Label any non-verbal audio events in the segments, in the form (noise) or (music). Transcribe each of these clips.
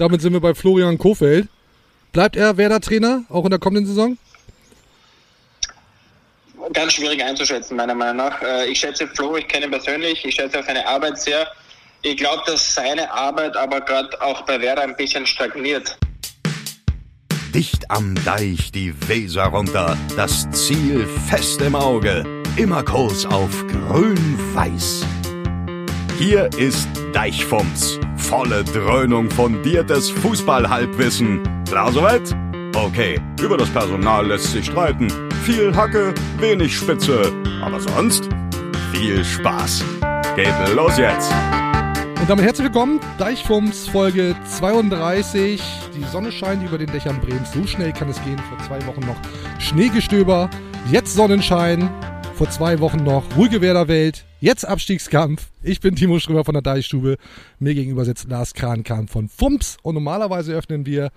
Damit sind wir bei Florian Kofeld. Bleibt er Werder-Trainer, auch in der kommenden Saison? Ganz schwierig einzuschätzen, meiner Meinung nach. Äh, ich schätze Flo, ich kenne ihn persönlich, ich schätze auch seine Arbeit sehr. Ich glaube, dass seine Arbeit aber gerade auch bei Werder ein bisschen stagniert. Dicht am Deich die Weser runter, das Ziel fest im Auge, immer Kurs auf grün-weiß. Hier ist Deichfumms. Volle Dröhnung fundiertes Fußballhalbwissen. Klar soweit? Okay, über das Personal lässt sich streiten. Viel Hacke, wenig Spitze. Aber sonst viel Spaß. Geht los jetzt. Und damit herzlich willkommen, Deichfumms Folge 32. Die Sonne scheint über den Dächern Bremens. So schnell kann es gehen. Vor zwei Wochen noch Schneegestöber. Jetzt Sonnenschein. Vor zwei Wochen noch ruhige Werderwelt. Jetzt Abstiegskampf. Ich bin Timo Schrömer von der Deichstube. Mir gegenüber sitzt Lars Krankamp von Fumps. Und normalerweise öffnen wir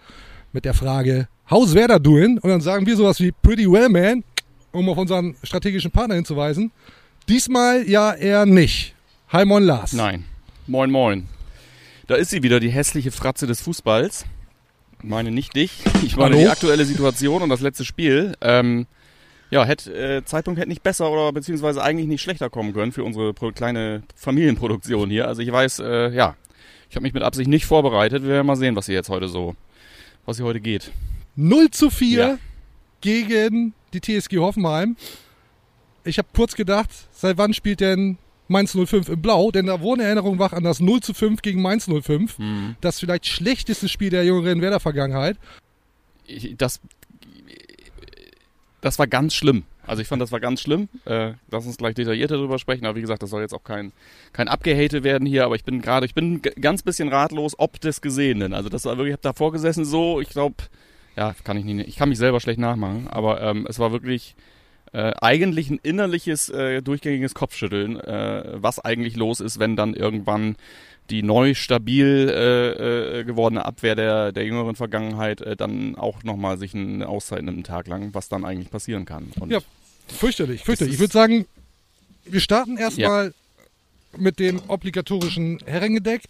mit der Frage, how's Werder doing? Und dann sagen wir sowas wie pretty well, man, um auf unseren strategischen Partner hinzuweisen. Diesmal ja eher nicht. Hi, moin, Lars. Nein. Moin, moin. Da ist sie wieder, die hässliche Fratze des Fußballs. Ich meine nicht dich. Ich meine Hallo? die aktuelle Situation und das letzte Spiel. Ähm, ja, hätte, äh, Zeitpunkt hätte nicht besser oder beziehungsweise eigentlich nicht schlechter kommen können für unsere pro kleine Familienproduktion hier. Also ich weiß, äh, ja, ich habe mich mit Absicht nicht vorbereitet. Wir werden mal sehen, was hier jetzt heute so, was hier heute geht. 0 zu 4 Ja. gegen die TSG Hoffenheim. Ich habe kurz gedacht, seit wann spielt denn Mainz 05 im Blau? Denn da wurde Erinnerung wach an das 0 zu 5 gegen Mainz 05. Hm. Das vielleicht schlechteste Spiel der jüngeren Werder-Vergangenheit. Das, das war ganz schlimm. Also ich fand, das war ganz schlimm. Äh, lass uns gleich detaillierter darüber sprechen. Aber wie gesagt, das soll jetzt auch kein, kein Abgehate werden hier. Aber ich bin gerade, ich bin ganz bisschen ratlos, ob des Gesehenen. Also das war wirklich, ich habe davor gesessen so, ich glaube, ja, kann ich nicht, ich kann mich selber schlecht nachmachen. Aber ähm, es war wirklich äh, eigentlich ein innerliches, äh, durchgängiges Kopfschütteln, äh, was eigentlich los ist, wenn dann irgendwann die neu stabil äh, äh, gewordene Abwehr der, der jüngeren Vergangenheit äh, dann auch nochmal sich eine Auszeit nimmt, einen Tag lang, was dann eigentlich passieren kann. Und Ja, fürchterlich, fürchterlich. Ich würde sagen, wir starten erstmal mit dem obligatorischen Herrengedeck.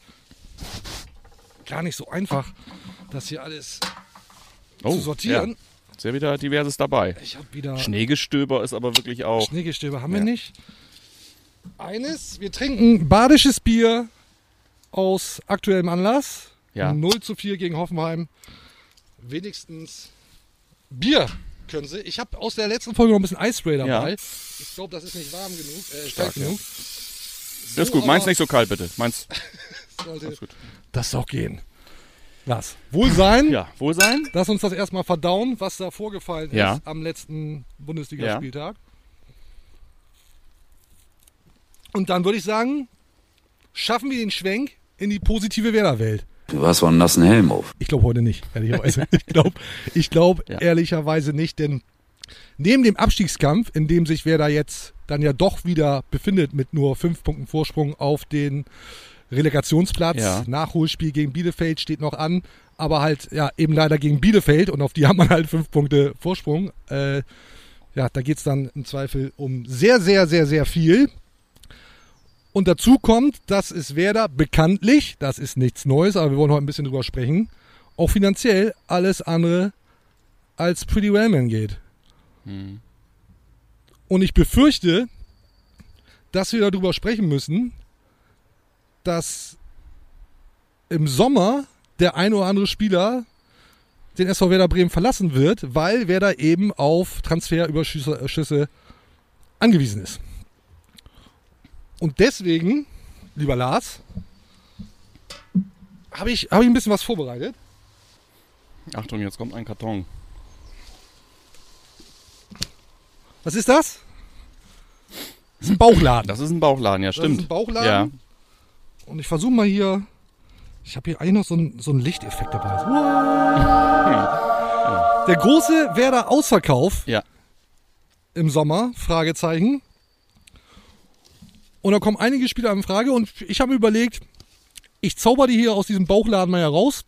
Gar nicht so einfach, das hier alles oh, zu sortieren. Ja, ist ja wieder diverses dabei. Ich habe wieder Schneegestöber ist aber wirklich auch. Schneegestöber haben wir Ja. nicht. Eines, wir trinken badisches Bier aus aktuellem Anlass. Ja. 0 zu 4 gegen Hoffenheim. Wenigstens Bier können sie. Ich habe aus der letzten Folge noch ein bisschen Eisspray dabei. Ja. Ich glaube, das ist nicht warm genug, äh, stark Stark, ja. genug. das ist gut. Meins nicht so kalt, bitte. Meins. (laughs) sollte das doch gehen. Lass. Wohlsein. Ja, Wohlsein. Lass uns das erstmal verdauen, was da vorgefallen Ja. ist am letzten Bundesligaspieltag. Und dann würde ich sagen, schaffen wir den Schwenk in die positive Werderwelt. Du hast wohl einen nassen Helm auf. Ich glaube heute nicht, ehrlicherweise. (laughs) ich glaube ich glaub Ja. ehrlicherweise nicht, denn neben dem Abstiegskampf, in dem sich Werder jetzt dann ja doch wieder befindet mit nur fünf Punkten Vorsprung auf den Relegationsplatz, Ja. Nachholspiel gegen Bielefeld steht noch an, aber halt ja eben leider gegen Bielefeld und auf die hat man halt fünf Punkte Vorsprung. Äh, ja, da geht's dann im Zweifel um sehr, sehr, sehr, sehr viel. Und dazu kommt, dass es Werder bekanntlich, das ist nichts Neues, aber wir wollen heute ein bisschen drüber sprechen, auch finanziell alles andere als Pretty Wellman geht. Hm. Und ich befürchte, dass wir darüber sprechen müssen, dass im Sommer der ein oder andere Spieler den SV Werder Bremen verlassen wird, weil Werder eben auf Transferüberschüsse äh, angewiesen ist. Und deswegen, lieber Lars, habe ich, hab ich ein bisschen was vorbereitet. Achtung, jetzt kommt ein Karton. Was ist das? Das ist ein Bauchladen. Das ist ein Bauchladen, ja, Das stimmt. ist ein Bauchladen. Ja. Und ich versuche mal hier. Ich habe hier eigentlich noch so einen so einen Lichteffekt dabei. (laughs) Der große Werder Ausverkauf Ja. im Sommer? Fragezeichen. Und da kommen einige Spieler in Frage und ich habe mir überlegt, ich zauber die hier aus diesem Bauchladen mal heraus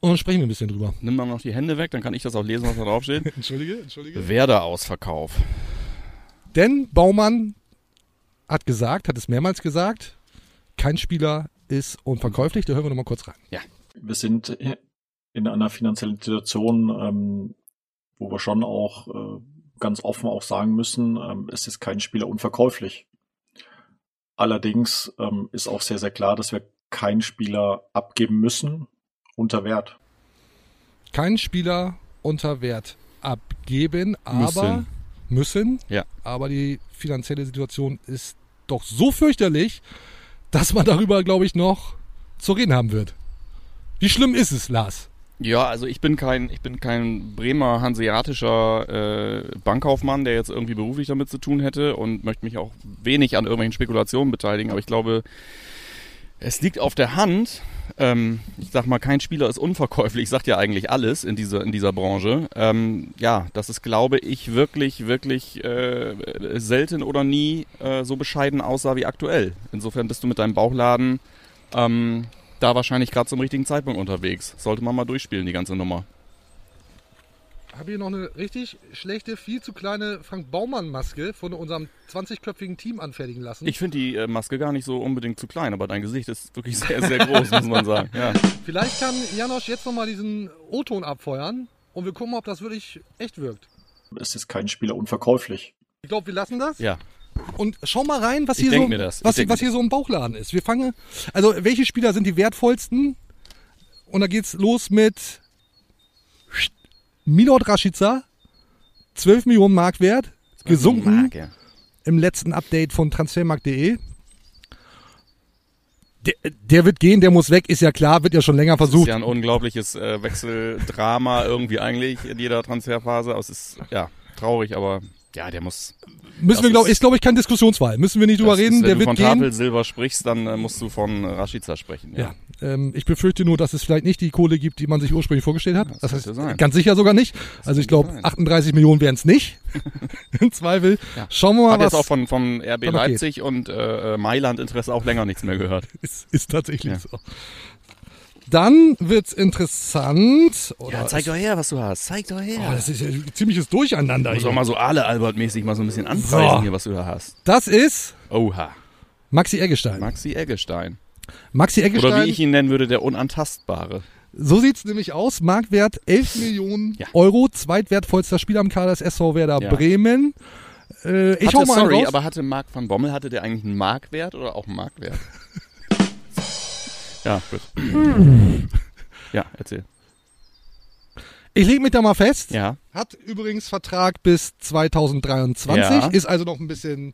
und dann sprechen wir ein bisschen drüber. Nimm mal noch die Hände weg, dann kann ich das auch lesen, was da draufsteht. (laughs) Entschuldige, entschuldige. Werder-Ausverkauf. Denn Baumann hat gesagt, hat es mehrmals gesagt, kein Spieler ist unverkäuflich. Da hören wir noch mal kurz rein. Ja. Wir sind in einer finanziellen Situation, ähm, wo wir schon auch äh, ganz offen auch sagen müssen, ähm, es ist kein Spieler unverkäuflich. Allerdings ähm, ist auch sehr, sehr klar, dass wir keinen Spieler abgeben müssen unter Wert. Kein Spieler unter Wert abgeben, aber Müssen. müssen. Ja. Aber die finanzielle Situation ist doch so fürchterlich, dass man darüber, glaube ich, noch zu reden haben wird. Wie schlimm ist es, Lars? Ja, also ich bin kein, ich bin kein Bremer hanseatischer äh, Bankkaufmann, der jetzt irgendwie beruflich damit zu tun hätte und möchte mich auch wenig an irgendwelchen Spekulationen beteiligen, aber ich glaube, es liegt auf der Hand. Ähm, ich sag mal, kein Spieler ist unverkäuflich, sagt ja eigentlich alles in dieser, in dieser Branche. Ähm, ja, das ist, glaube ich, wirklich, wirklich äh, selten oder nie äh, so bescheiden aussah wie aktuell. Insofern bist du mit deinem Bauchladen ähm, da wahrscheinlich gerade zum richtigen Zeitpunkt unterwegs. Sollte man mal durchspielen, die ganze Nummer. habe hier noch eine richtig schlechte, viel zu kleine Frank Baumann-Maske von unserem 20-köpfigen Team anfertigen lassen. Ich finde die äh, Maske gar nicht so unbedingt zu klein, aber dein Gesicht ist wirklich sehr, sehr groß, muss man sagen. Ja. Vielleicht kann Janosch jetzt nochmal diesen O-Ton abfeuern und wir gucken mal, ob das wirklich echt wirkt. Es ist kein Spieler unverkäuflich. Ich glaube, wir lassen das. ja. Und schau mal rein, was hier, so, Was, was hier so im Bauchladen ist. Wir fangen, also welche Spieler sind die wertvollsten? Und da geht's los mit Milot Rashica, 12 Millionen Mark wert, gesunken Mag, ja. im letzten Update von transfermarkt.de. Der, der wird gehen, der muss weg, ist ja klar, wird ja schon länger Das ist versucht. ja ein unglaubliches äh, Wechseldrama irgendwie eigentlich in jeder Transferphase. Aber es ist ja traurig, aber ja, der muss. Müssen wir, das glaube ist- glaube ich, kein Diskussionswahl. Müssen wir nicht drüber das reden, ist, wenn der du wird von. Tafelsilber sprichst, dann äh, musst du von Rashica sprechen. Ja, ähm, ich befürchte nur, dass es vielleicht nicht die Kohle gibt, die man sich ursprünglich vorgestellt hat. das das heißt, sein. ganz sicher sogar nicht. also ich glaube, sein. 38 Millionen wären es nicht. (laughs) Im Zweifel. Ja. Schauen wir mal, Hat was jetzt auch von, von RB noch geht. Leipzig und äh, äh, Mailand Interesse auch länger nichts mehr gehört. (laughs) ist, ist tatsächlich Ja. so. Dann wird's interessant. Oder Ja, zeig ist, doch her, was du hast. Zeig doch her. oh, das ist ja ein ziemliches Durcheinander. muss Hier. auch mal so Ale Albert-mäßig mal so ein bisschen anpreisen So. hier, was du da hast. Das ist Oha. Maxi Eggestein. Maxi Eggestein. Maxi Eggestein. Oder wie ich ihn nennen würde, der Unantastbare. So sieht's nämlich aus. Marktwert 11 Millionen Ja. Euro. Zweitwertvollster Spieler am Kader des SV Werder Ja. Bremen. Äh, ich hatte, hau mal sorry, raus. aber hatte Marc van Bommel, hatte der eigentlich einen Markwert oder auch einen Marktwert? (laughs) ja, gut. ja, erzähl. Ich leg mich da mal fest. Ja, Hat übrigens Vertrag bis 2023. Ja. Ist also noch ein bisschen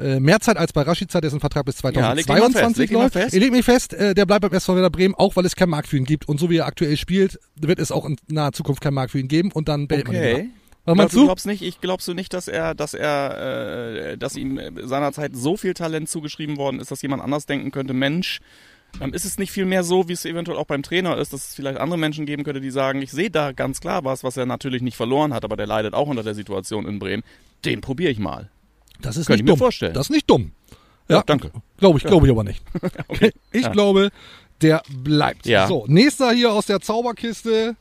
äh, mehr Zeit als bei Rashica, dessen Vertrag bis Ja, leg dich mal fest, 2022 leg dich mal läuft. Ich leg mich fest, äh, der bleibt beim SV Werder Bremen, auch weil es keinen Markt für ihn gibt. Und so wie er aktuell spielt, wird es auch in naher Zukunft keinen Markt für ihn geben. Und dann behält man ihn. okay. Was meinst du glaubst nicht, ich glaubst du nicht, dass er, dass er, äh, dass ihm seinerzeit so viel Talent zugeschrieben worden ist, dass jemand anders denken könnte, Mensch, ist es nicht viel mehr so, wie es eventuell auch beim Trainer ist, dass es vielleicht andere Menschen geben könnte, die sagen, ich sehe da ganz klar was, was er natürlich nicht verloren hat, aber der leidet auch unter der Situation in Bremen. Den probiere ich mal. Das ist Könnte nicht ich mir dumm. vorstellen. Das ist nicht dumm. Ja, danke. Glaube ich, glaube ich aber nicht. (laughs) Okay. Ich Ja. glaube, der bleibt. Ja. So, nächster hier aus der Zauberkiste.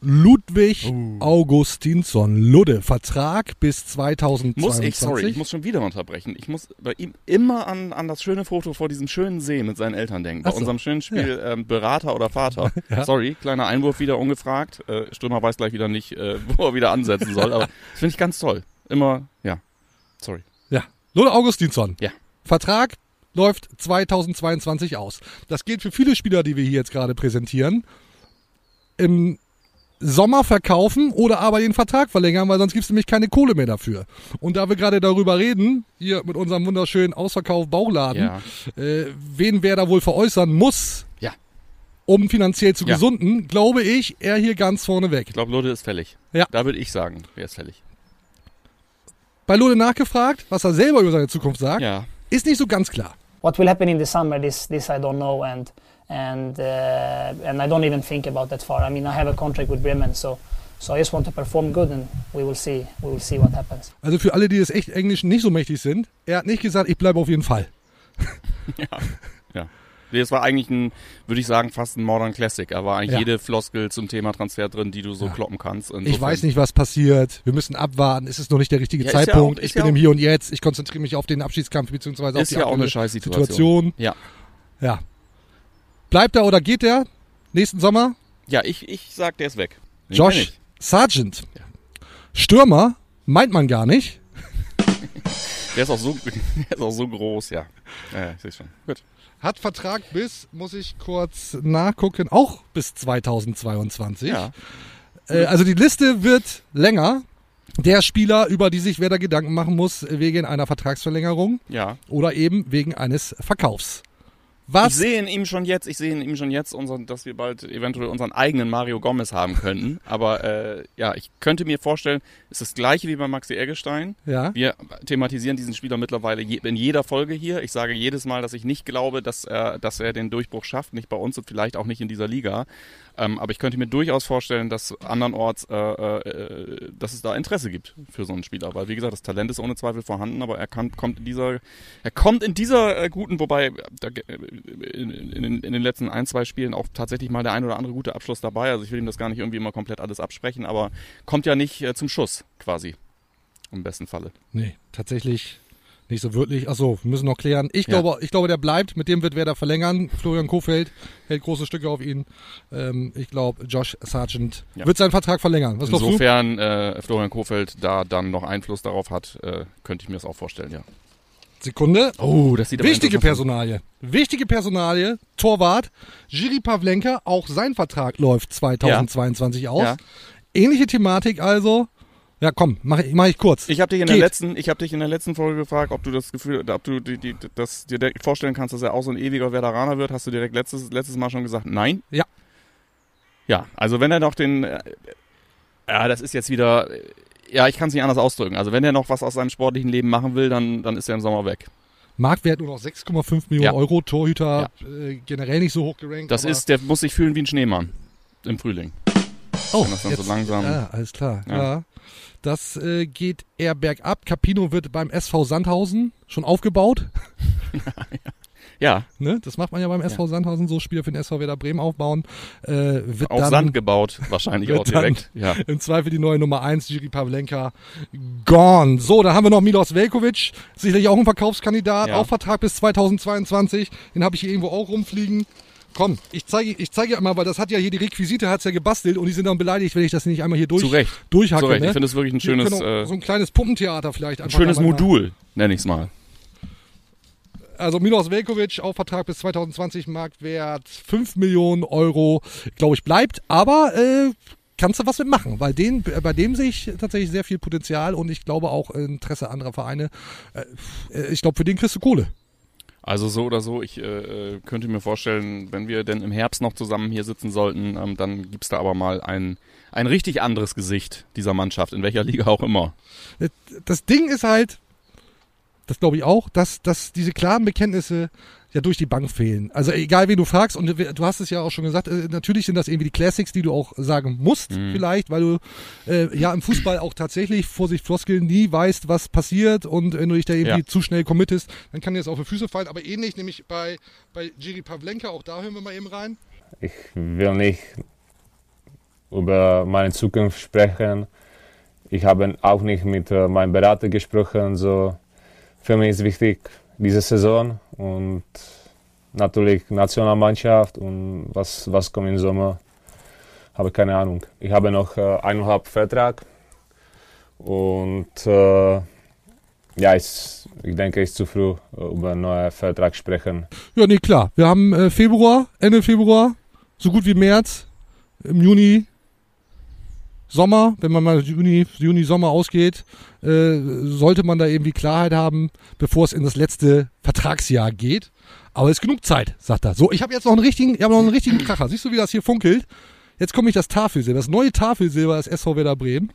Ludwig Uh. Augustinsson. Ludde. Vertrag bis 2022. Muss ich, sorry, ich muss schon wieder unterbrechen. Ich muss bei ihm immer an, an das schöne Foto vor diesem schönen See mit seinen Eltern denken. Bei so. unserem schönen Spiel ähm, Berater oder Vater. (laughs) Ja. Sorry, kleiner Einwurf wieder ungefragt. Äh, Stürmer weiß gleich wieder nicht, äh, (laughs) wo er wieder ansetzen soll. Aber (laughs) das finde ich ganz toll. Immer, ja. Sorry. Ja. Ludde Augustinsson. Ja. Vertrag läuft 2022 aus. Das gilt für viele Spieler, die wir hier jetzt gerade präsentieren. Im Sommer verkaufen oder aber den Vertrag verlängern, weil sonst gibt es nämlich keine Kohle mehr dafür. Und da wir gerade darüber reden, hier mit unserem wunderschönen Ausverkauf Bauladen, Ja. äh, wen wer da wohl veräußern muss, Ja. um finanziell zu Ja. gesunden, glaube ich, er hier ganz vorne weg. Ich glaube, Lode ist fällig. Ja. Da würde ich sagen, er ist fällig. Bei Lode nachgefragt, was er selber über seine Zukunft sagt, Ja. ist nicht so ganz klar. What will happen in the summer, this this I don't know, and and uh, and I don't even think about that far. I mean, I have a contract with Bremen, so so I just want to perform good, and we will see we will see what happens. Also für alle, die des echt Englischen nicht so mächtig sind, er hat nicht gesagt, ich bleibe auf jeden Fall. (laughs) Nee, Es war eigentlich ein, würde ich sagen, fast ein Modern Classic. Da war eigentlich Ja. jede Floskel zum Thema Transfer drin, die du so Ja. kloppen kannst. Ich Insofern- weiß nicht, was passiert. Wir müssen abwarten. Es ist noch nicht der richtige Ja, ja Zeitpunkt. auch- ich bin ja im Hier und Jetzt. Ich konzentriere mich auf den Abschiedskampf beziehungsweise auf Ist die ja auch eine Scheißsituation. Situation. Ja. Ja. Bleibt er oder geht er nächsten Sommer? Ja, ich, ich sag, der ist weg. Den Josh. Sargent. Stürmer meint man gar nicht. (laughs) Der ist auch so, (laughs) der ist auch so groß, ja. Ja, ja ich sehe schon. Gut. Hat Vertrag bis, muss ich kurz nachgucken, auch bis 2022. Ja. Äh, also die Liste wird länger. Der Spieler, über die sich Werder Gedanken machen muss, wegen einer Vertragsverlängerung Ja. oder eben wegen eines Verkaufs. Ich Was? sehe in ihm schon jetzt, ich sehe in ihm schon jetzt, unseren, dass wir bald eventuell unseren eigenen Mario Gomez haben könnten. Aber äh, ja, ich könnte mir vorstellen, es ist das gleiche wie bei Maxi Eggestein. Ja. Wir thematisieren diesen Spieler mittlerweile je, in jeder Folge hier. Ich sage jedes Mal, dass ich nicht glaube, dass er, dass er den Durchbruch schafft, nicht bei uns und vielleicht auch nicht in dieser Liga. Ähm, aber ich könnte mir durchaus vorstellen, dass andernorts, äh, äh, dass es da Interesse gibt für so einen Spieler. Weil wie gesagt, das Talent ist ohne Zweifel vorhanden, aber er kann, kommt in dieser, er kommt in dieser äh, guten, wobei da, äh, in, in, den- in den letzten ein, zwei Spielen auch tatsächlich mal der ein oder andere gute Abschluss dabei. Also ich will ihm das gar nicht irgendwie immer komplett alles absprechen, aber kommt ja nicht äh, zum Schuss quasi. Im besten Falle. Nee, tatsächlich nicht so wirklich. Achso, wir müssen noch klären. Ich Ja. glaube, ich glaube, der bleibt. Mit dem wird Werder verlängern. Florian Kofeld hält große Stücke auf ihn. Ähm, ich glaube, Josh Sargent Ja. wird seinen Vertrag verlängern. Was? Insofern äh, Florian Kofeld da dann noch Einfluss darauf hat, äh, könnte ich mir das auch vorstellen, ja. Sekunde. Oh, das sieht Wichtige aus. Personalie. Wichtige Personalie. Torwart. Jiri Pavlenka. Auch sein Vertrag läuft 2022 aus. Ja. Ähnliche Thematik also. Ja, komm, mach, ich- mach ich kurz. Ich habe dich in der letzten, ich habe dich in der letzten Folge gefragt, ob du das Gefühl, ob du die, die, das dir direkt vorstellen kannst, dass er auch so ein ewiger Veteraner wird. Hast du direkt letztes letztes Mal schon gesagt, nein? Ja. Ja, also wenn er noch den, äh, ja, das ist jetzt wieder, ja, ich kann es nicht anders ausdrücken. Also wenn er noch was aus seinem sportlichen Leben machen will, dann dann ist er im Sommer weg. Marktwert nur noch 6,5 Millionen Ja. Euro. Torhüter äh, generell nicht so hoch gerankt. Das ist, der muss sich fühlen wie ein Schneemann im Frühling. Oh, wenn das dann so langsam- Ja, alles klar. Ja. Ja. Das äh, geht eher bergab. Capino wird beim SV Sandhausen schon aufgebaut. (laughs) Ja, Ne? Das macht man ja beim SV Sandhausen so, Spieler für den SV Werder Bremen aufbauen. Äh, wird auf dann Sand gebaut, wahrscheinlich auch (laughs) direkt. Ja. im Zweifel die neue Nummer 1, Jiri Pavlenka, gone. So, dann haben wir noch Milos Velkovic, sicherlich auch ein Verkaufskandidat, Ja. auch Vertrag bis 2022. Den habe ich hier irgendwo auch rumfliegen. Komm, ich zeige ich zeige ja mal, weil das hat ja hier die Requisite, hat's ja gebastelt und die sind dann beleidigt, wenn ich das nicht einmal hier durch, Zu Recht. durchhacke. Zu Recht. Ne? Ich finde es wirklich ein schönes, auch äh, so ein kleines Puppentheater vielleicht ein schönes Modul, nenne ich es mal. Also Milos Velkovic auf Vertrag bis 2020, Marktwert 5 Millionen Euro, glaube ich, bleibt. Aber äh, kannst du was mit machen, weil den, bei dem sehe ich tatsächlich sehr viel Potenzial und ich glaube auch Interesse anderer Vereine. Äh, ich glaube, für den kriegst du Kohle. Also so oder so, ich äh, äh, könnte mir vorstellen, wenn wir denn im Herbst noch zusammen hier sitzen sollten, ähm, dann gibt's da aber mal ein, ein richtig anderes Gesicht dieser Mannschaft, in welcher Liga auch immer. Das Ding ist halt, das glaube ich auch, dass, dass diese klaren Bekenntnisse ja durch die Bank fehlen. Also egal, wen du fragst, und du hast es ja auch schon gesagt, äh, natürlich sind das irgendwie die Classics, die du auch sagen musst, Mhm. vielleicht, weil du äh, ja im Fußball auch tatsächlich, Vorsicht Floskeln, nie weißt, was passiert und wenn du dich da irgendwie Ja. zu schnell committest, dann kann dir das auf die Füße fallen. Aber ähnlich, nämlich bei, bei Jiri Pavlenka, auch da hören wir mal eben rein. Ich will nicht über meine Zukunft sprechen. Ich habe auch nicht mit äh, meinem Berater gesprochen. So, für mich ist wichtig diese Saison und natürlich Nationalmannschaft und was, was kommt im Sommer, habe keine Ahnung. Ich habe noch äh, eineinhalb Vertrag und äh, ja, ist, ich denke, es ist zu früh äh, über einen neuen Vertrag sprechen. Ja, nee, klar. Wir haben äh, Februar, Ende Februar, so gut wie März, im Juni, Sommer, wenn man mal Juni, Juni, Sommer ausgeht, äh, sollte man da irgendwie Klarheit haben, bevor es in das letzte Vertragsjahr geht. Aber es ist genug Zeit, sagt er. So, ich habe jetzt noch einen richtigen, ich habe noch einen richtigen Kracher. Siehst du, wie das hier funkelt? Jetzt komme ich das Tafelsilber, das neue Tafelsilber des SV Werder Bremen.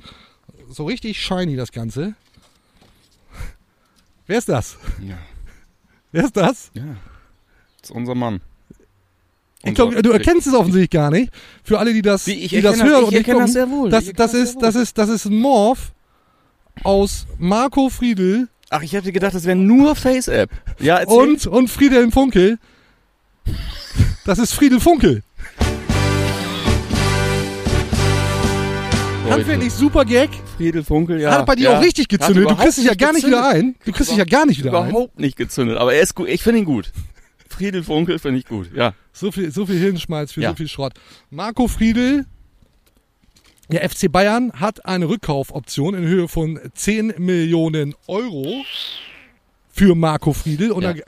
So richtig shiny das Ganze. Wer ist das? Ja. Wer ist das? ja. Das ist unser Mann. Ich glaube, du erkennst es offensichtlich gar nicht. Für alle, die das, Wie, die das das- hören ich und nicht erkenne das gucken, sehr wohl. Das, das, das ist, sehr das ist, das ist ein Morph aus Marco Friedl Ach, ich hätte gedacht, das wäre nur Face-App. Ja, erzähl. und, und Friedhelm Funkel. Das ist Friedel Funkel. Handwerklich super Gag. Friedel Funkel, ja. Hat bei dir ja. auch richtig gezündet. Du überhaupt kriegst dich ja gar nicht wieder gezündet. ein. Du kriegst dich ja gar nicht wieder ein. Überhaupt nicht gezündet, aber er ist gut. Ich finde ihn gut. Friedel Funkel finde ich gut, ja. So viel, so viel Hirnschmalz für Ja. so viel Schrott. Marco Friedel, der FC Bayern hat eine Rückkaufoption in Höhe von 10 Millionen Euro für Marco Friedel. Und Ja. da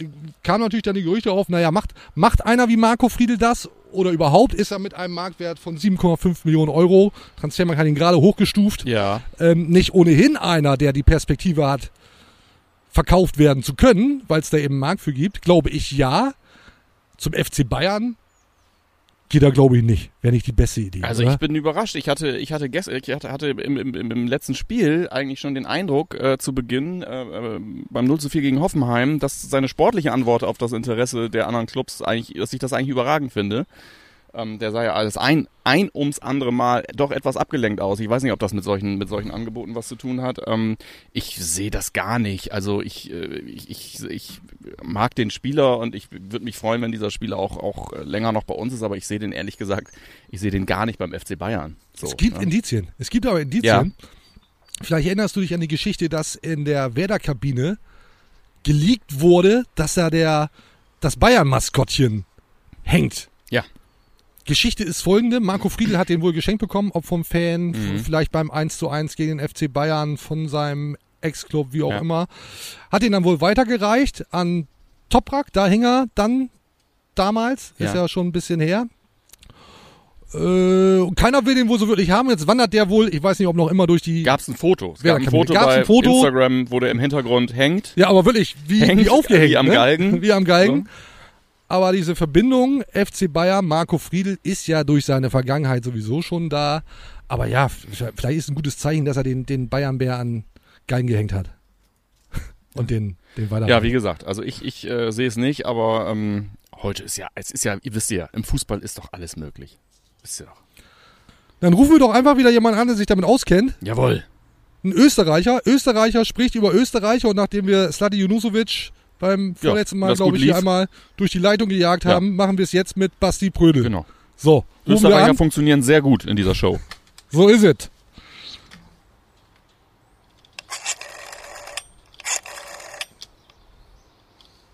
kamen natürlich dann die Gerüchte auf, naja, macht, macht einer wie Marco Friedel das? Oder überhaupt ist er mit einem Marktwert von 7,5 Millionen Euro, Transfermarkt hat ihn gerade hochgestuft, Ja. ähm, nicht ohnehin einer, der die Perspektive hat, verkauft werden zu können, weil es da eben einen Markt für gibt, glaube ich ja. Zum FC Bayern geht da glaube ich nicht. Wäre nicht die beste Idee. Also oder? ich bin überrascht. Ich hatte, ich hatte, gest ich hatte, hatte im, im, im letzten Spiel eigentlich schon den Eindruck äh, zu Beginn äh, äh, beim 0 zu 4 gegen Hoffenheim, dass seine sportliche Antwort auf das Interesse der anderen Clubs eigentlich, dass ich das eigentlich überragend finde. Ähm, der sah ja alles ein, ein ums andere Mal doch etwas abgelenkt aus. Ich weiß nicht, ob das mit solchen, mit solchen Angeboten was zu tun hat. Ähm, ich sehe das gar nicht. Also ich, äh, ich, ich, ich mag den Spieler und ich würde mich freuen, wenn dieser Spieler auch, auch äh, länger noch bei uns ist, aber ich sehe den ehrlich gesagt, ich sehe den gar nicht beim FC Bayern. So, es gibt ne? Indizien. Es gibt aber Indizien. Vielleicht erinnerst du dich an die Geschichte, dass in der Werder-Kabine geleakt wurde, dass da der, das Bayern-Maskottchen hängt. Ja. Geschichte ist folgende. Marco Friedl hat den wohl geschenkt bekommen, ob vom Fan, Mhm. vielleicht beim 1 zu 1 gegen den FC Bayern, von seinem Ex-Club, wie auch Ja. immer. Hat ihn dann wohl weitergereicht an Toprak, da hing er dann damals, ist Ja. ja schon ein bisschen her. Äh, keiner will den wohl so wirklich haben. Jetzt wandert der wohl, ich weiß nicht, ob noch immer durch die. Gab es ein Foto? Es gab ein Foto gab's bei ein Foto? Instagram, wo der im Hintergrund hängt. ja, aber wirklich, wie, Hängt wie aufgehängt. wie am ne? Galgen. Wie am Galgen. Aber diese Verbindung FC Bayern, Marco Friedl ist ja durch seine Vergangenheit sowieso schon da. Aber ja, vielleicht ist ein gutes Zeichen, dass er den, den Bayern-Bär an Galgen gehängt hat. (laughs) Und den, den weiter. Ja, wie gesagt, also ich, ich äh, sehe es nicht, aber ähm, heute ist ja, es ist ja, ihr wisst ja, im Fußball ist doch alles möglich. Wisst ihr doch. Dann rufen wir doch einfach wieder jemanden an, der sich damit auskennt. Jawohl. Ein Österreicher. Österreicher spricht über Österreicher und nachdem wir Slati Junusovic beim Ja, vorletzten Mal, glaube ich, hier lief. einmal durch die Leitung gejagt Ja. haben, machen wir es jetzt mit Basti Prödel. Genau. So, Österreicher funktionieren sehr gut in dieser Show. So ist es.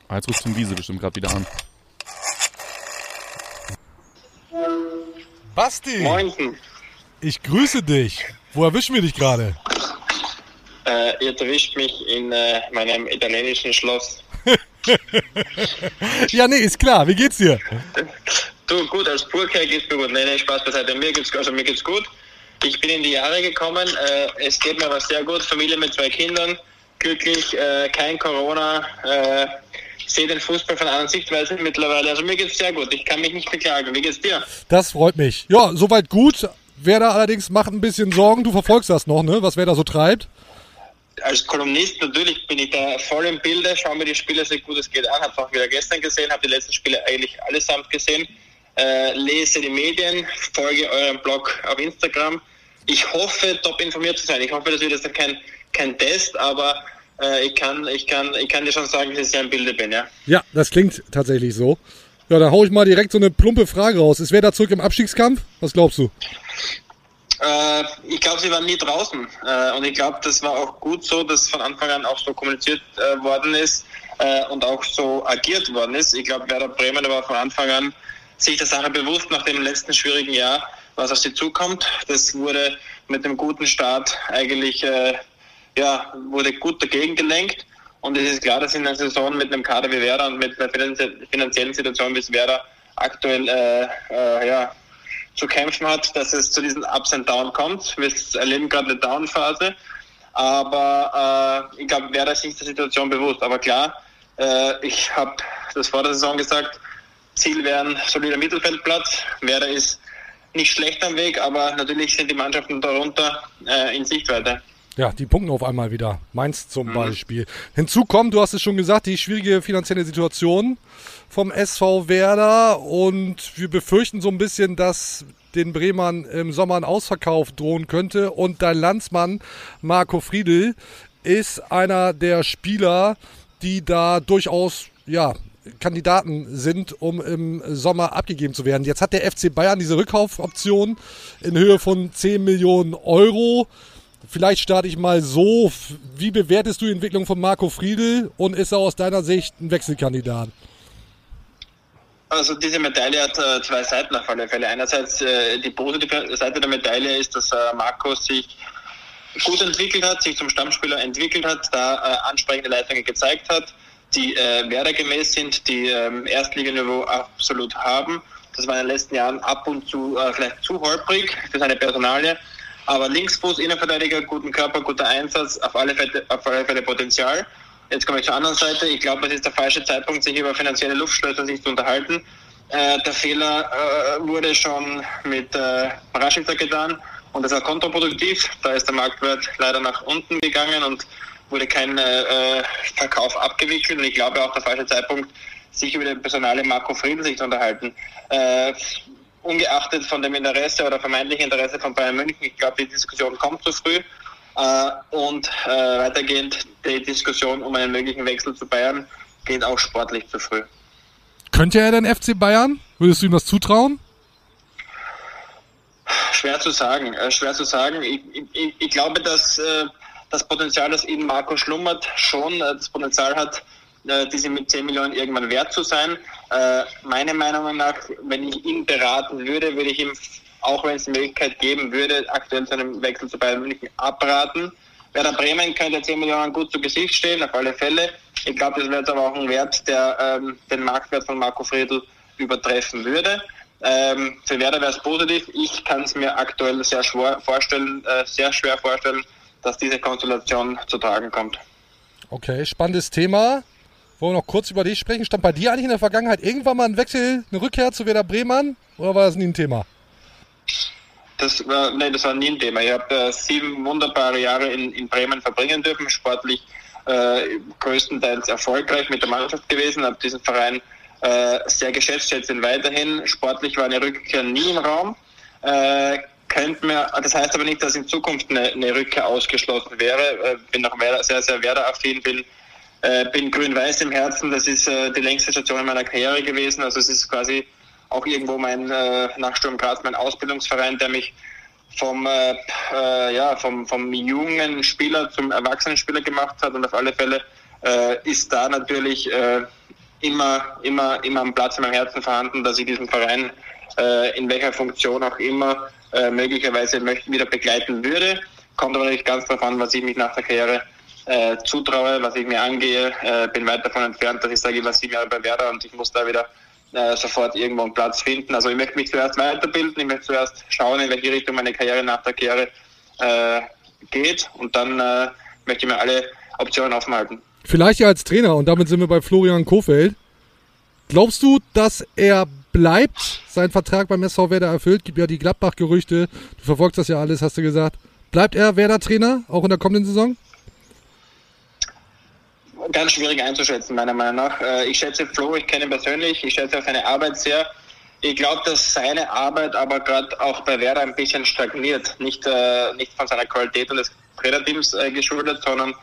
Ah, jetzt ruft Tim Wiese bestimmt gerade wieder an. Basti, Moinsen. ich grüße dich. Wo erwischen wir dich gerade? Äh, ihr erwischt mich in äh, meinem italienischen Schloss. (laughs) Ja, nee, ist klar. Wie geht's dir? Du, gut, als Burker geht's mir gut. Nee, nee, Spaß beiseite. Mir geht's, also mir geht's gut. Ich bin in die Jahre gekommen. Äh, es geht mir aber sehr gut. Familie mit zwei Kindern. Glücklich, äh, kein Corona. Äh, sehe den Fußball von anderen Sichtweise mittlerweile. Also mir geht's sehr gut. Ich kann mich nicht beklagen. Wie geht's dir? Das freut mich. Ja, soweit gut. Werder allerdings macht ein bisschen Sorgen. Du verfolgst das noch, ne? Was Werder so treibt. Als Kolumnist natürlich bin ich da voll im Bilde, schaue mir die Spiele so gut es geht an, habe auch wieder gestern gesehen, habe die letzten Spiele eigentlich allesamt gesehen, äh, lese die Medien, folge eurem Blog auf Instagram. Ich hoffe, top informiert zu sein. Ich hoffe, das wird jetzt kein, kein Test, aber äh, ich, kann, ich, kann, ich kann dir schon sagen, dass ich sehr im Bilde bin. Ja? Ja, das klingt tatsächlich so. Ja, dann hau ich mal direkt so eine plumpe Frage raus. Ist Werder zurück im Abstiegskampf? Was glaubst du? Äh, ich glaube, sie waren nie draußen. Äh, und ich glaube, das war auch gut so, dass von Anfang an auch so kommuniziert äh, worden ist äh, und auch so agiert worden ist. Ich glaube, Werder Bremen war von Anfang an sich der Sache bewusst nach dem letzten schwierigen Jahr, was auf sie zukommt. Das wurde mit dem guten Start eigentlich, äh, ja, wurde gut dagegen gelenkt. Und es ist klar, dass in einer Saison mit einem Kader wie Werder und mit einer finanzie- finanziellen Situation wie es Werder aktuell äh, äh, ja, zu kämpfen hat, dass es zu diesen Ups and Downs kommt. Wir erleben gerade eine Down-Phase, aber äh, ich glaube, Werder ist sich der Situation bewusst. Aber klar, äh, ich habe das vor der Saison gesagt, Ziel wäre ein solider Mittelfeldplatz. Werder ist nicht schlecht am Weg, aber natürlich sind die Mannschaften darunter äh, in Sichtweite. Ja, die punkten auf einmal wieder. Mainz zum Beispiel. Hinzu kommt, du hast es schon gesagt, die schwierige finanzielle Situation vom SV Werder und wir befürchten so ein bisschen, dass den Bremern im Sommer ein Ausverkauf drohen könnte und dein Landsmann Marco Friedl ist einer der Spieler, die da durchaus, ja, Kandidaten sind, um im Sommer abgegeben zu werden. Jetzt hat der FC Bayern diese Rückkaufoption in Höhe von 10 Millionen Euro. Vielleicht starte ich mal so. Wie bewertest du die Entwicklung von Marco Friedl und ist er aus deiner Sicht ein Wechselkandidat? Also diese Medaille hat äh, zwei Seiten auf alle Fälle. Einerseits äh, die positive Seite der Medaille ist, dass äh, Marco sich gut entwickelt hat, sich zum Stammspieler entwickelt hat, da äh, ansprechende Leistungen gezeigt hat, die äh, werdergemäß sind, die ähm, Erstliganiveau absolut haben. Das war in den letzten Jahren ab und zu äh, vielleicht zu holprig für seine Personalie. Aber Linksfuß, Innenverteidiger, guten Körper, guter Einsatz, auf alle Fälle, auf alle Fälle Potenzial. Jetzt komme ich zur anderen Seite. Ich glaube, es ist der falsche Zeitpunkt, sich über finanzielle Luftschlösser sich zu unterhalten. Äh, der Fehler äh, wurde schon mit äh, Rashica getan und das war kontraproduktiv. Da ist der Marktwert leider nach unten gegangen und wurde kein äh, Verkauf abgewickelt. Und ich glaube auch der falsche Zeitpunkt, sich über den Personale Marco Friedl sich zu unterhalten. Äh, ungeachtet von dem Interesse oder vermeintlichen Interesse von Bayern München, ich glaube, die Diskussion kommt zu früh. Äh, und äh, weitergehend die Diskussion um einen möglichen Wechsel zu Bayern geht auch sportlich zu früh. Könnte er denn FC Bayern? Würdest du ihm das zutrauen? Schwer zu sagen, äh, schwer zu sagen. Ich, ich, ich glaube, dass äh, das Potenzial, das in Marco schlummert, schon äh, das Potenzial hat, äh, diese mit 10 Millionen irgendwann wert zu sein. Äh, meiner Meinung nach, wenn ich ihn beraten würde, würde ich ihm, auch wenn es die Möglichkeit geben würde, aktuell zu einem Wechsel zu Bayern München abraten. Werder Bremen könnte 10 Millionen gut zu Gesicht stehen, auf alle Fälle. Ich glaube, das wäre jetzt aber auch ein Wert, der ähm, den Marktwert von Marco Friedl übertreffen würde. Ähm, für Werder wäre es positiv. Ich kann es mir aktuell sehr schwer vorstellen, äh, sehr schwer vorstellen, dass diese Konstellation zu tragen kommt. Okay, spannendes Thema. Wollen wir noch kurz über dich sprechen? Stand bei dir eigentlich in der Vergangenheit irgendwann mal ein Wechsel, eine Rückkehr zu Werder Bremen? Oder war das nie ein Thema? Das war, nee, das war nie ein Thema. Ich habe äh, sieben wunderbare Jahre in, in Bremen verbringen dürfen, sportlich äh, größtenteils erfolgreich mit der Mannschaft gewesen, habe diesen Verein äh, sehr geschätzt, schätze ihn weiterhin. Sportlich war eine Rückkehr nie im Raum. Äh, könnte mir, das heißt aber nicht, dass in Zukunft eine, eine Rückkehr ausgeschlossen wäre. Äh, bin noch sehr, sehr Werder-affin, bin, äh, bin grün-weiß im Herzen. Das ist äh, die längste Station in meiner Karriere gewesen. Also es ist quasi auch irgendwo mein äh, nach Sturm Graz mein Ausbildungsverein, der mich vom, äh, äh, ja, vom, vom jungen Spieler zum erwachsenen Spieler gemacht hat und auf alle Fälle äh, ist da natürlich äh, immer, immer, immer am Platz in meinem Herzen vorhanden, dass ich diesen Verein äh, in welcher Funktion auch immer äh, möglicherweise wieder begleiten würde. Kommt aber nicht ganz darauf an, was ich mich nach der Karriere äh, zutraue, was ich mir angehe. Äh, bin weit davon entfernt, dass ich sage, ich war sieben Jahre bei Werder und ich muss da wieder äh, sofort irgendwo einen Platz finden. Also ich möchte mich zuerst weiterbilden, ich möchte zuerst schauen, in welche Richtung meine Karriere nach der Karriere äh, geht und dann äh, möchte ich mir alle Optionen offen halten. Vielleicht ja als Trainer und damit sind wir bei Florian Kofeld. Glaubst du, dass er bleibt, sein Vertrag beim SV Werder erfüllt? Gibt ja die Gladbach-Gerüchte. Du verfolgst das ja alles, hast du gesagt. Bleibt er Werder-Trainer, auch in der kommenden Saison? Ganz schwierig einzuschätzen, meiner Meinung nach. Äh, ich schätze Flo, ich kenne ihn persönlich, ich schätze auch seine Arbeit sehr. Ich glaube, dass seine Arbeit aber gerade auch bei Werder ein bisschen stagniert. Nicht, äh, nicht von seiner Qualität und des Trainerteams äh, geschuldet, sondern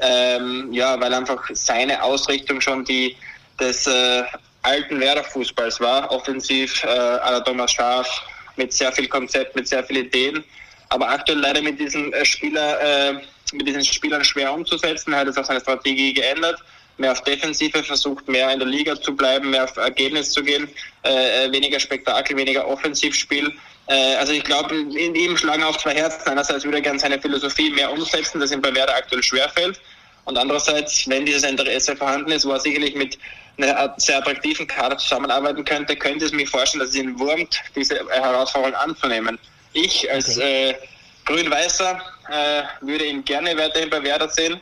ähm, ja, weil einfach seine Ausrichtung schon die des äh, alten Werder-Fußballs war, offensiv äh, la Thomas Schaaf, mit sehr viel Konzept, mit sehr vielen Ideen. Aber aktuell leider mit diesen äh, Spieler, äh, mit diesen Spielern schwer umzusetzen. Er hat jetzt auch seine Strategie geändert, mehr auf Defensive versucht, mehr in der Liga zu bleiben, mehr auf Ergebnis zu gehen, äh, weniger Spektakel, weniger Offensivspiel. Äh, also ich glaube, in ihm schlagen auch zwei Herzen. Einerseits würde er gerne seine Philosophie mehr umsetzen, das ihm bei Werder aktuell schwerfällt. Und andererseits, wenn dieses Interesse vorhanden ist, wo er sicherlich mit einer sehr attraktiven Kader zusammenarbeiten könnte, könnte es mir vorstellen, dass es ihn wurmt, diese Herausforderung anzunehmen. Ich als äh, Grün-Weißer äh, würde ihn gerne weiterhin bei Werder sehen,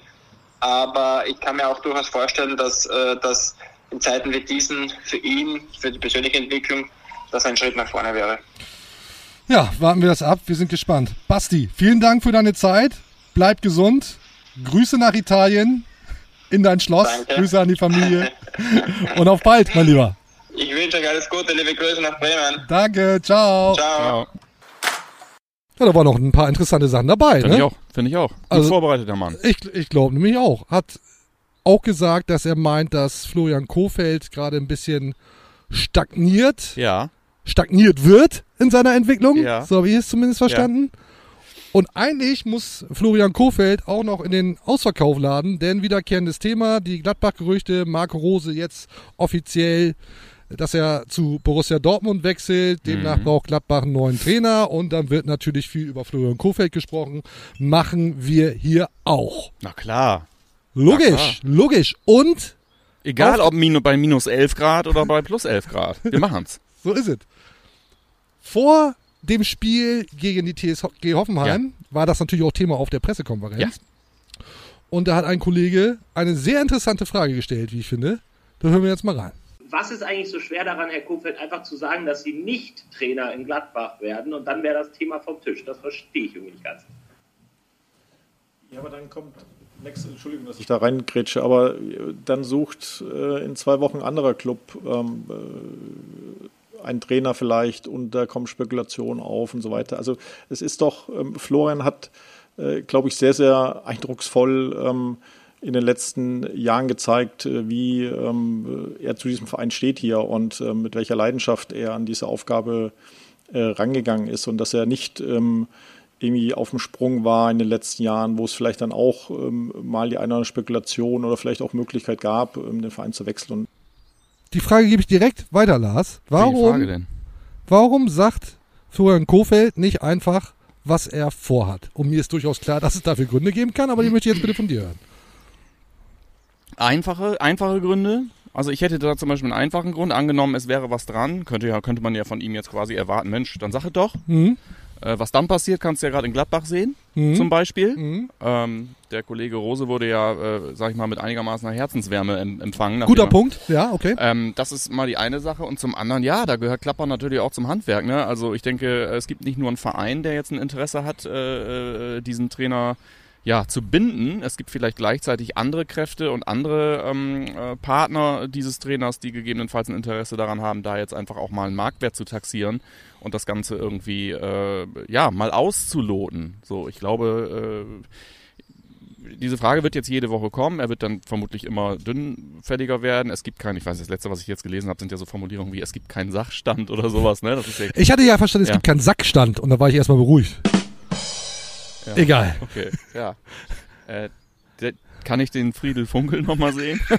aber ich kann mir auch durchaus vorstellen, dass, äh, dass in Zeiten wie diesen für ihn, für die persönliche Entwicklung, das ein Schritt nach vorne wäre. Ja, warten wir das ab. Wir sind gespannt. Basti, vielen Dank für deine Zeit. Bleib gesund. Grüße nach Italien in dein Schloss. Danke. Grüße an die Familie. (laughs) Und auf bald, mein Lieber. Ich wünsche euch alles Gute, liebe Grüße nach Bremen. Danke, ciao. Ciao. Ja, da waren noch ein paar interessante Sachen dabei. Finde ne? ich auch. Finde ich auch. Gut Also- vorbereiteter Mann. Ich, ich glaube nämlich auch. Hat auch gesagt, dass er meint, dass Florian Kofeld gerade ein bisschen stagniert, Ja. stagniert wird in seiner Entwicklung. Ja. So habe ich es zumindest verstanden. Und eigentlich muss Florian Kofeld auch noch in den Ausverkauf laden, denn wiederkehrendes Thema, die Gladbach-Gerüchte, Marco Rose jetzt offiziell dass er zu Borussia Dortmund wechselt. Demnach Mhm. braucht Gladbach einen neuen Trainer und dann wird natürlich viel über Florian Kofeld gesprochen. Machen wir hier auch. Na klar. Logisch, logisch. Und Egal ob minu, bei minus 11 Grad oder bei plus 11 Grad. Wir machen's. (laughs) so ist es. Vor dem Spiel gegen die TSG Hoffenheim war das natürlich auch Thema auf der Pressekonferenz. Ja. Und da hat ein Kollege eine sehr interessante Frage gestellt, wie ich finde. Da hören wir jetzt mal rein. Was ist eigentlich so schwer daran, Herr Kofeld, einfach zu sagen, dass Sie nicht Trainer in Gladbach werden und dann wäre das Thema vom Tisch? Das verstehe ich irgendwie nicht ganz. Ja, aber dann kommt nächste, Entschuldigung, dass ich da reingrätsche, aber äh, dann sucht äh, in zwei Wochen ein anderer Club ähm, äh, einen Trainer vielleicht und da kommen Spekulationen auf und so weiter. Also es ist doch, ähm, Florian hat, äh, glaube ich, sehr, sehr eindrucksvoll ähm, in den letzten Jahren gezeigt, äh, wie ähm, er zu diesem Verein steht hier und äh, mit welcher Leidenschaft er an diese Aufgabe äh, rangegangen ist und dass er nicht ähm, irgendwie auf dem Sprung war in den letzten Jahren, wo es vielleicht dann auch ähm, mal die eine oder andere Spekulation oder vielleicht auch Möglichkeit gab, ähm, den Verein zu wechseln. Die Frage gebe ich direkt weiter, Lars. Warum, denn? warum sagt Florian Kofeld nicht einfach, was er vorhat? Und mir ist durchaus klar, dass es dafür Gründe geben kann, aber die möchte ich jetzt bitte von dir hören. Einfache, einfache Gründe. Also ich hätte da zum Beispiel einen einfachen Grund. Angenommen, es wäre was dran, könnte, ja, könnte man ja von ihm jetzt quasi erwarten, Mensch, dann sag es doch. Mhm. Äh, was dann passiert, kannst du ja gerade in Gladbach sehen, Mhm. zum Beispiel. Mhm. Ähm, der Kollege Rose wurde ja, äh, sag ich mal, mit einigermaßen Herzenswärme em empfangen. Guter er- Punkt, ja, okay. Ähm, das ist mal die eine Sache. Und zum anderen, ja, da gehört Klapper natürlich auch zum Handwerk. Ne? Also ich denke, es gibt nicht nur einen Verein, der jetzt ein Interesse hat, äh, äh, diesen Trainer ja, zu binden. Es gibt vielleicht gleichzeitig andere Kräfte und andere ähm, äh, Partner dieses Trainers, die gegebenenfalls ein Interesse daran haben, da jetzt einfach auch mal einen Marktwert zu taxieren und das Ganze irgendwie äh, ja mal auszuloten. So, ich glaube, äh, diese Frage wird jetzt jede Woche kommen. Er wird dann vermutlich immer dünnfälliger werden. Es gibt keinen, ich weiß, das letzte, was ich jetzt gelesen habe, sind ja so Formulierungen wie, es gibt keinen Sachstand oder sowas. Ne? Das ist ja, Ich hatte ja verstanden, es Ja. gibt keinen Sackstand und da war ich erstmal beruhigt. Ja. Egal. Okay, ja. Äh, der, kann ich den Friedel Funkel nochmal sehen? (laughs)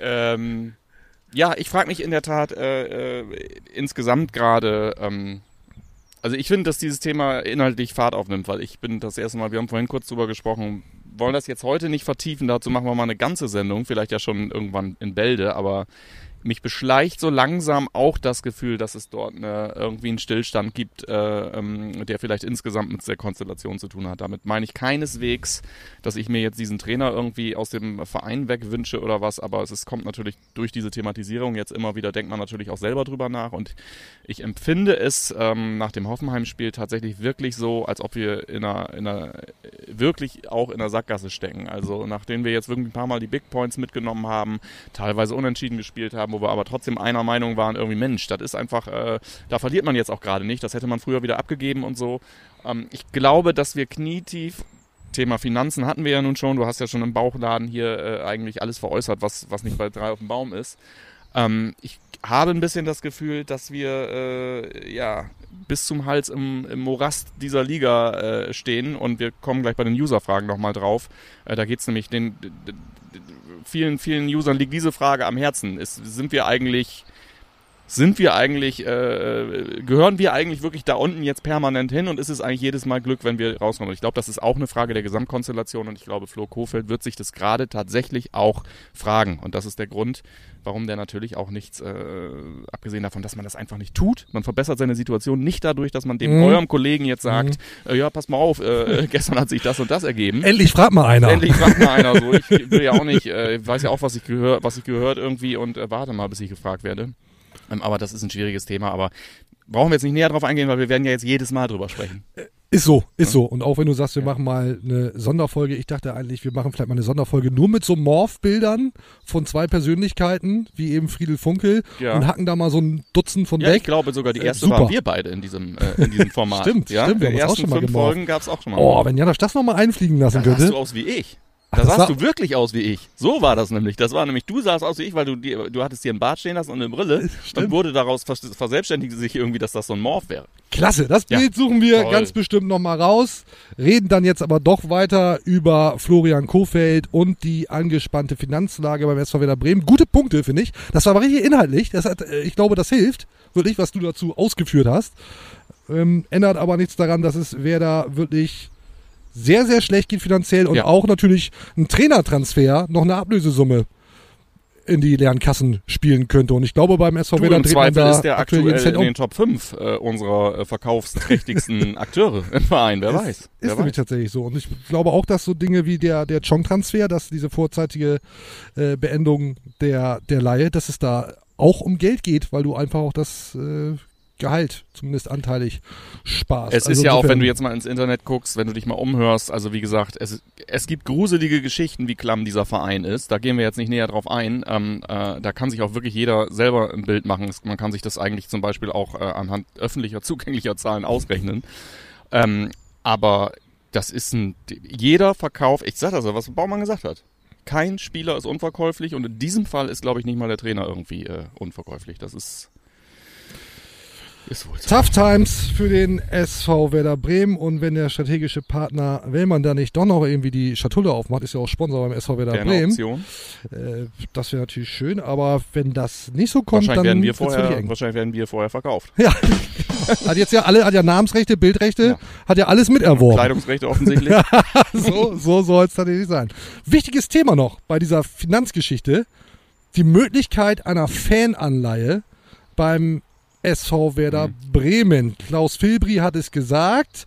ähm, ja, ich frage mich in der Tat äh, äh, insgesamt gerade, ähm, also ich finde, dass dieses Thema inhaltlich Fahrt aufnimmt, weil ich bin das erste Mal, wir haben vorhin kurz drüber gesprochen, wollen das jetzt heute nicht vertiefen, dazu machen wir mal eine ganze Sendung, vielleicht ja schon irgendwann in Bälde, aber mich beschleicht so langsam auch das Gefühl, dass es dort eine, irgendwie einen Stillstand gibt, äh, ähm, der vielleicht insgesamt mit der Konstellation zu tun hat. Damit meine ich keineswegs, dass ich mir jetzt diesen Trainer irgendwie aus dem Verein wegwünsche oder was, aber es ist, kommt natürlich durch diese Thematisierung jetzt immer wieder, denkt man natürlich auch selber drüber nach und ich empfinde es ähm, nach dem Hoffenheim-Spiel tatsächlich wirklich so, als ob wir in einer, in einer wirklich auch in der Sackgasse stecken. Also nachdem wir jetzt wirklich ein paar Mal die Big Points mitgenommen haben, teilweise unentschieden gespielt haben, wo wir aber trotzdem einer Meinung waren, irgendwie Mensch, das ist einfach, äh, da verliert man jetzt auch gerade nicht, das hätte man früher wieder abgegeben und so. Ähm, ich glaube, dass wir knietief Thema Finanzen hatten wir ja nun schon. Du hast ja schon im Bauchladen hier äh, eigentlich alles veräußert, was, was nicht bei drei auf dem Baum ist. Ähm, ich habe ein bisschen das Gefühl, dass wir äh, ja bis zum Hals im, im Morast dieser Liga äh, stehen und wir kommen gleich bei den User-Fragen nochmal drauf. Äh, da geht es nämlich den vielen, vielen Usern liegt diese Frage am Herzen. Ist, sind wir eigentlich sind wir eigentlich, äh, gehören wir eigentlich wirklich da unten jetzt permanent hin und ist es eigentlich jedes Mal Glück, wenn wir rauskommen? Und ich glaube, das ist auch eine Frage der Gesamtkonstellation und ich glaube, Flo Kofeld wird sich das gerade tatsächlich auch fragen. Und das ist der Grund, warum der natürlich auch nichts, äh, abgesehen davon, dass man das einfach nicht tut. Man verbessert seine Situation nicht dadurch, dass man dem Mhm. eurem Kollegen jetzt sagt, äh, ja, pass mal auf, äh, (laughs) gestern hat sich das und das ergeben. Endlich fragt mal einer. Endlich fragt mal einer so. Ich (laughs) will ja auch nicht, äh, ich weiß ja auch, was ich gehört, was ich gehört irgendwie und äh, warte mal, bis ich gefragt werde. Ähm, aber das ist ein schwieriges Thema, aber brauchen wir jetzt nicht näher drauf eingehen, weil wir werden ja jetzt jedes Mal drüber sprechen. Ist so, ist so. Und auch wenn du sagst, wir machen mal eine Sonderfolge, ich dachte eigentlich, wir machen vielleicht mal eine Sonderfolge nur mit so Morph-Bildern von zwei Persönlichkeiten, wie eben Friedel Funkel, Ja. und hacken da mal so ein Dutzend von Ja, ich weg. glaube sogar die Äh, erste super. waren wir beide in diesem, äh, in diesem (laughs) Format. Stimmt, ja? stimmt, wir Die haben uns auch ersten schon mal fünf gemorpht. Folgen gab es auch schon mal. Oh, wenn Janosch das nochmal einfliegen lassen Dann könnte. du aus wie ich. Da sahst sah- du wirklich aus wie ich. So war das nämlich. Das war nämlich, du sahst aus wie ich, weil du, dir- du hattest hier einen Bart stehen lassen und eine Brille (laughs) und wurde daraus vers- verselbstständigte sich irgendwie, dass das so ein Morph wäre. Klasse, das Ja. Bild suchen wir Toll. ganz bestimmt nochmal raus. Reden dann jetzt aber doch weiter über Florian Kofeld und die angespannte Finanzlage beim SV Werder Bremen. Gute Punkte, finde ich. Das war aber richtig inhaltlich. Das hat, äh, ich glaube, das hilft, wirklich, was du dazu ausgeführt hast. Ähm, ändert aber nichts daran, dass es Werder wirklich sehr, sehr schlecht geht finanziell und Ja. auch natürlich ein Trainertransfer noch eine Ablösesumme in die leeren Kassen spielen könnte. Und ich glaube, beim SV Werder man Zweifel da ist der aktuell in den Top 5 äh, unserer äh, verkaufsträchtigsten (laughs) Akteure im Verein. Wer weiß. Ist Wer nämlich weiß. tatsächlich so. Und ich glaube auch, dass so Dinge wie der, der Chong-Transfer, dass diese vorzeitige äh, Beendung der, der Laie, dass es da auch um Geld geht, weil du einfach auch das äh, Gehalt zumindest anteilig sparst. Es Also ist ja auch, wenn du jetzt mal ins Internet guckst, wenn du dich mal umhörst, also wie gesagt, es, es gibt gruselige Geschichten, wie klamm dieser Verein ist. Da gehen wir jetzt nicht näher drauf ein. Ähm, äh, da kann sich auch wirklich jeder selber ein Bild machen. Es, man kann sich das eigentlich zum Beispiel auch äh, anhand öffentlicher, (laughs) zugänglicher Zahlen ausrechnen. Ähm, aber das ist ein, jeder Verkauf, ich sag das ja, was Baumann gesagt hat. Kein Spieler ist unverkäuflich und in diesem Fall ist, glaube ich, nicht mal der Trainer irgendwie äh, unverkäuflich. Das ist, ist wohl so. Tough Times für den SV Werder Bremen und wenn der strategische Partner Wellmann da nicht doch noch irgendwie die Schatulle aufmacht, ist ja auch Sponsor beim SV Werder Wäre eine Bremen. Option. Äh, das wäre natürlich schön, aber wenn das nicht so kommt, Wahrscheinlich dann werden, wir vorher, wahrscheinlich werden wir vorher verkauft. Ja, (laughs) hat jetzt ja alle, hat ja Namensrechte, Bildrechte, Ja. hat ja alles miterworben. Kleidungsrechte offensichtlich. (laughs) so so soll es tatsächlich sein. Wichtiges Thema noch bei dieser Finanzgeschichte: die Möglichkeit einer Fananleihe beim SV Werder Mhm. Bremen. Klaus Filbri hat es gesagt.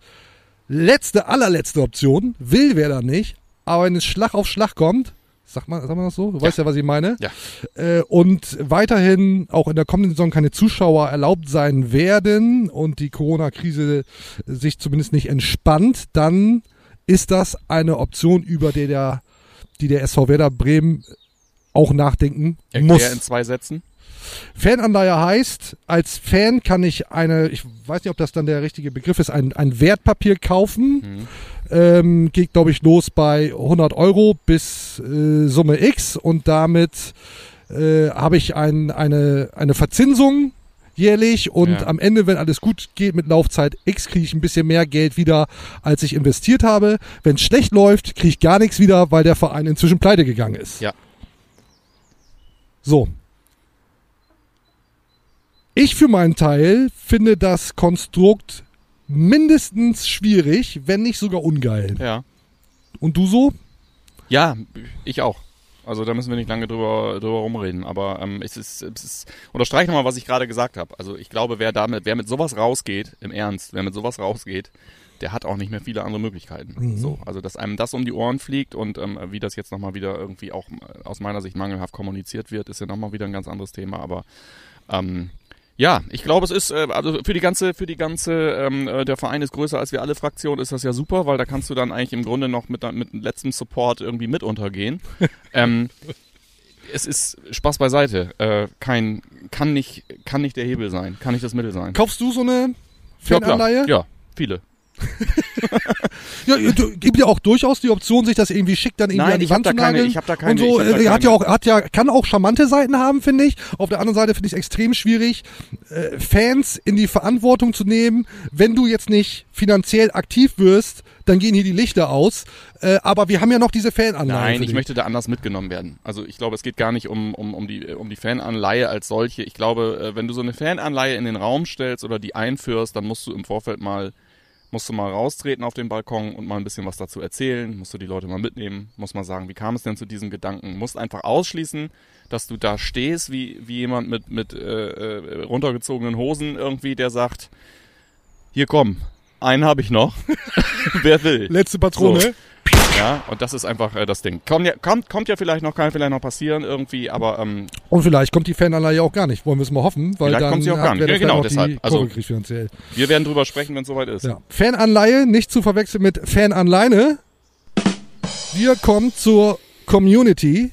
Letzte, allerletzte Option will Werder nicht, aber wenn es Schlag auf Schlag kommt, sagt man, sagt man das so? Du weißt ja, was ich meine. Ja. Äh, und weiterhin auch in der kommenden Saison keine Zuschauer erlaubt sein werden und die Corona-Krise sich zumindest nicht entspannt, dann ist das eine Option, über die der, die der SV Werder Bremen auch nachdenken Erklär muss. in zwei Sätzen. Fananleihe heißt, als Fan kann ich eine, ich weiß nicht, ob das dann der richtige Begriff ist, ein, ein Wertpapier kaufen. Mhm. Ähm, geht, glaube ich, los bei 100 Euro bis äh, Summe X und damit äh, habe ich ein, eine, eine Verzinsung jährlich und Ja. am Ende, wenn alles gut geht mit Laufzeit X, kriege ich ein bisschen mehr Geld wieder, als ich investiert habe. Wenn es schlecht läuft, kriege ich gar nichts wieder, weil der Verein inzwischen pleite gegangen ist. Ja. So. Ich für meinen Teil finde das Konstrukt mindestens schwierig, wenn nicht sogar ungeil. Ja. Und du so? Ja, ich auch. Also da müssen wir nicht lange drüber, drüber rumreden. Aber ähm, es ist, es ist unterstreiche nochmal, was ich gerade gesagt habe. Also ich glaube, wer damit, wer mit sowas rausgeht, im Ernst, wer mit sowas rausgeht, der hat auch nicht mehr viele andere Möglichkeiten. Mhm. So, also dass einem das um die Ohren fliegt und ähm, wie das jetzt nochmal wieder irgendwie auch äh, aus meiner Sicht mangelhaft kommuniziert wird, ist ja nochmal wieder ein ganz anderes Thema. Aber ähm, ja, ich glaube, es ist äh, also für die ganze, für die ganze, ähm, äh, der Verein ist größer als wir alle Fraktionen, ist das ja super, weil da kannst du dann eigentlich im Grunde noch mit, mit letztem Support irgendwie mit untergehen. (laughs) ähm, es ist Spaß beiseite. Äh, kein, kann nicht, kann nicht der Hebel sein, kann nicht das Mittel sein. Kaufst du so eine Ja. Fananleihe? Ja, viele. Ja, du, gibt ja auch durchaus die Option, sich das irgendwie schick dann irgendwie Nein, an die Wand zu keine- nageln. ich hab da keine- Und so, ich hab da hat ja keine- auch, hat ja, kann auch charmante Seiten haben, finde ich. Auf der anderen Seite finde ich es extrem schwierig, äh, Fans in die Verantwortung zu nehmen. Wenn du jetzt nicht finanziell aktiv wirst, dann gehen hier die Lichter aus. Äh, aber wir haben ja noch diese Fananleihe. Nein, ich möchte da anders mitgenommen werden. Also ich glaube, es geht gar nicht um, um, um, die, um die Fananleihe als solche. Ich glaube, äh, wenn du so eine Fananleihe in den Raum stellst oder die einführst, dann musst du im Vorfeld mal, musst du mal raustreten auf den Balkon und mal ein bisschen was dazu erzählen, musst du die Leute mal mitnehmen, musst mal sagen, wie kam es denn zu diesem Gedanken, musst einfach ausschließen, dass du da stehst wie, wie jemand mit, mit äh, äh, runtergezogenen Hosen irgendwie, der sagt, hier komm, einen habe ich noch, (laughs) wer will. Letzte Patrone. So. Ja, und das ist einfach äh, das Ding. Kommt ja, kommt, kommt ja vielleicht noch, kann vielleicht noch passieren irgendwie, aber ähm, Und vielleicht kommt die Fananleihe auch gar nicht. Wollen wir es mal hoffen, weil Vielleicht dann kommt sie auch gar nicht. Ja, genau, deshalb. Also- finanziell. wir werden drüber sprechen, wenn es soweit ist. Ja. Fananleihe, nicht zu verwechseln mit Fananleine. Wir kommen zur Community.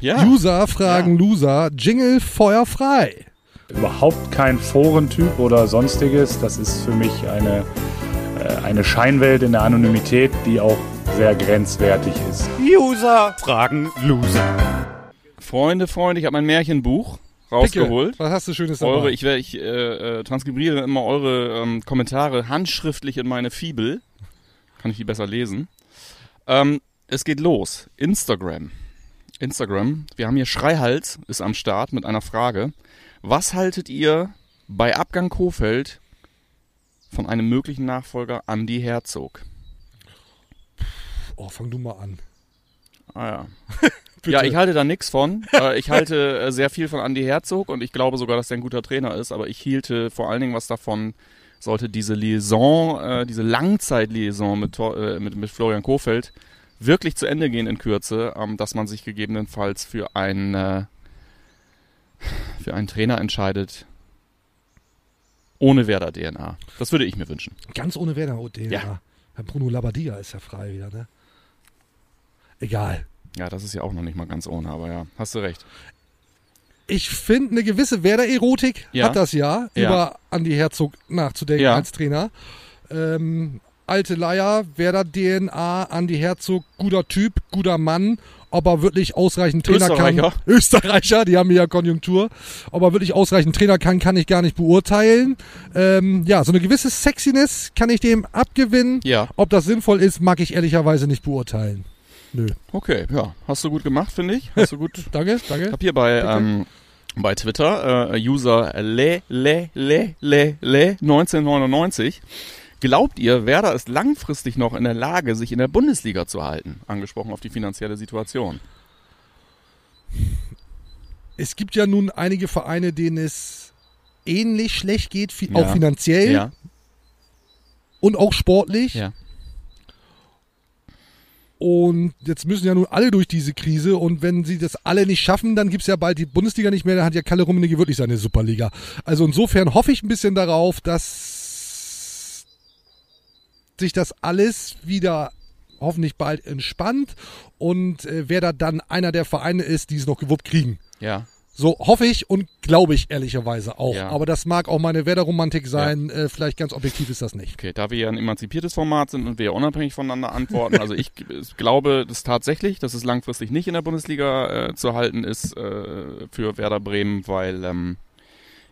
Ja. User fragen Loser. Jingle Feuer frei. überhaupt kein Forentyp oder sonstiges. Das ist für mich eine, äh, eine Scheinwelt in der Anonymität, die auch sehr grenzwertig ist. User fragen Loser. Freunde, Freunde, ich habe mein Märchenbuch rausgeholt. Was hast du Schönes dabei? Eure, ich, werde- ich äh, äh, transkribiere immer eure ähm, Kommentare handschriftlich in meine Fibel. Kann ich die besser lesen. Ähm, es geht los. Instagram. Instagram. Wir haben hier Schreihals, ist am Start mit einer Frage. Was haltet ihr bei Abgang Kofeld von einem möglichen Nachfolger Andy Herzog? Oh, fang du mal an. Ah ja. (laughs) Ja, ich halte da nichts von. Äh, ich halte äh, sehr viel von Andy Herzog und ich glaube sogar, dass er ein guter Trainer ist, aber ich hielte vor allen Dingen was davon, sollte diese Liaison, äh, diese Langzeitliaison mit, mit, mit Florian Kofeld wirklich zu Ende gehen in Kürze, ähm, dass man sich gegebenenfalls für einen, für einen Trainer entscheidet, ohne Werder-DNA. Das würde ich mir wünschen. Ganz ohne Werder den. Ja. Herr Bruno Labbadia ist ja frei wieder, ne? Egal. Ja, das ist ja auch noch nicht mal ganz ohne, aber ja, hast du recht. Ich finde, eine gewisse Werder-Erotik Ja. hat das ja, Ja. über Andi Herzog nachzudenken Ja. als Trainer. Ähm, alte Leier, Werder-DNA, Andi Herzog, guter Typ, guter Mann. Ob er wirklich ausreichend Trainer kann. Österreicher. (laughs) Österreicher, die haben ja Konjunktur. Ob er wirklich ausreichend Trainer kann, kann ich gar nicht beurteilen. Ähm, ja, so eine gewisse Sexiness kann ich dem abgewinnen. Ja. Ob das sinnvoll ist, mag ich ehrlicherweise nicht beurteilen. Nö. Okay, ja, hast du gut gemacht, finde ich. Hast du gut (laughs) Danke, danke. Ich habe hier bei, ähm, bei Twitter äh, User le le le le le 1999. Glaubt ihr, Werder ist langfristig noch in der Lage, sich in der Bundesliga zu halten? Angesprochen auf die finanzielle Situation. Es gibt ja nun einige Vereine, denen es ähnlich schlecht geht, fi Ja. auch finanziell Ja, und auch sportlich. ja. Und jetzt müssen ja nun alle durch diese Krise und wenn sie das alle nicht schaffen, dann gibt's ja bald die Bundesliga nicht mehr, dann hat ja Kalle Rummenigge wirklich seine Superliga. Also insofern hoffe ich ein bisschen darauf, dass sich das alles wieder hoffentlich bald entspannt und äh, wer da dann einer der Vereine ist, die es noch gewuppt kriegen. Ja. So hoffe ich und glaube ich ehrlicherweise auch. Ja. Aber das mag auch meine Werder-Romantik sein. Äh, vielleicht ganz objektiv ist das nicht. Okay, da wir ja ein emanzipiertes Format sind und wir ja unabhängig voneinander antworten, also ich glaube das tatsächlich, dass es langfristig nicht in der Bundesliga äh, zu halten ist äh, für Werder Bremen, weil ähm,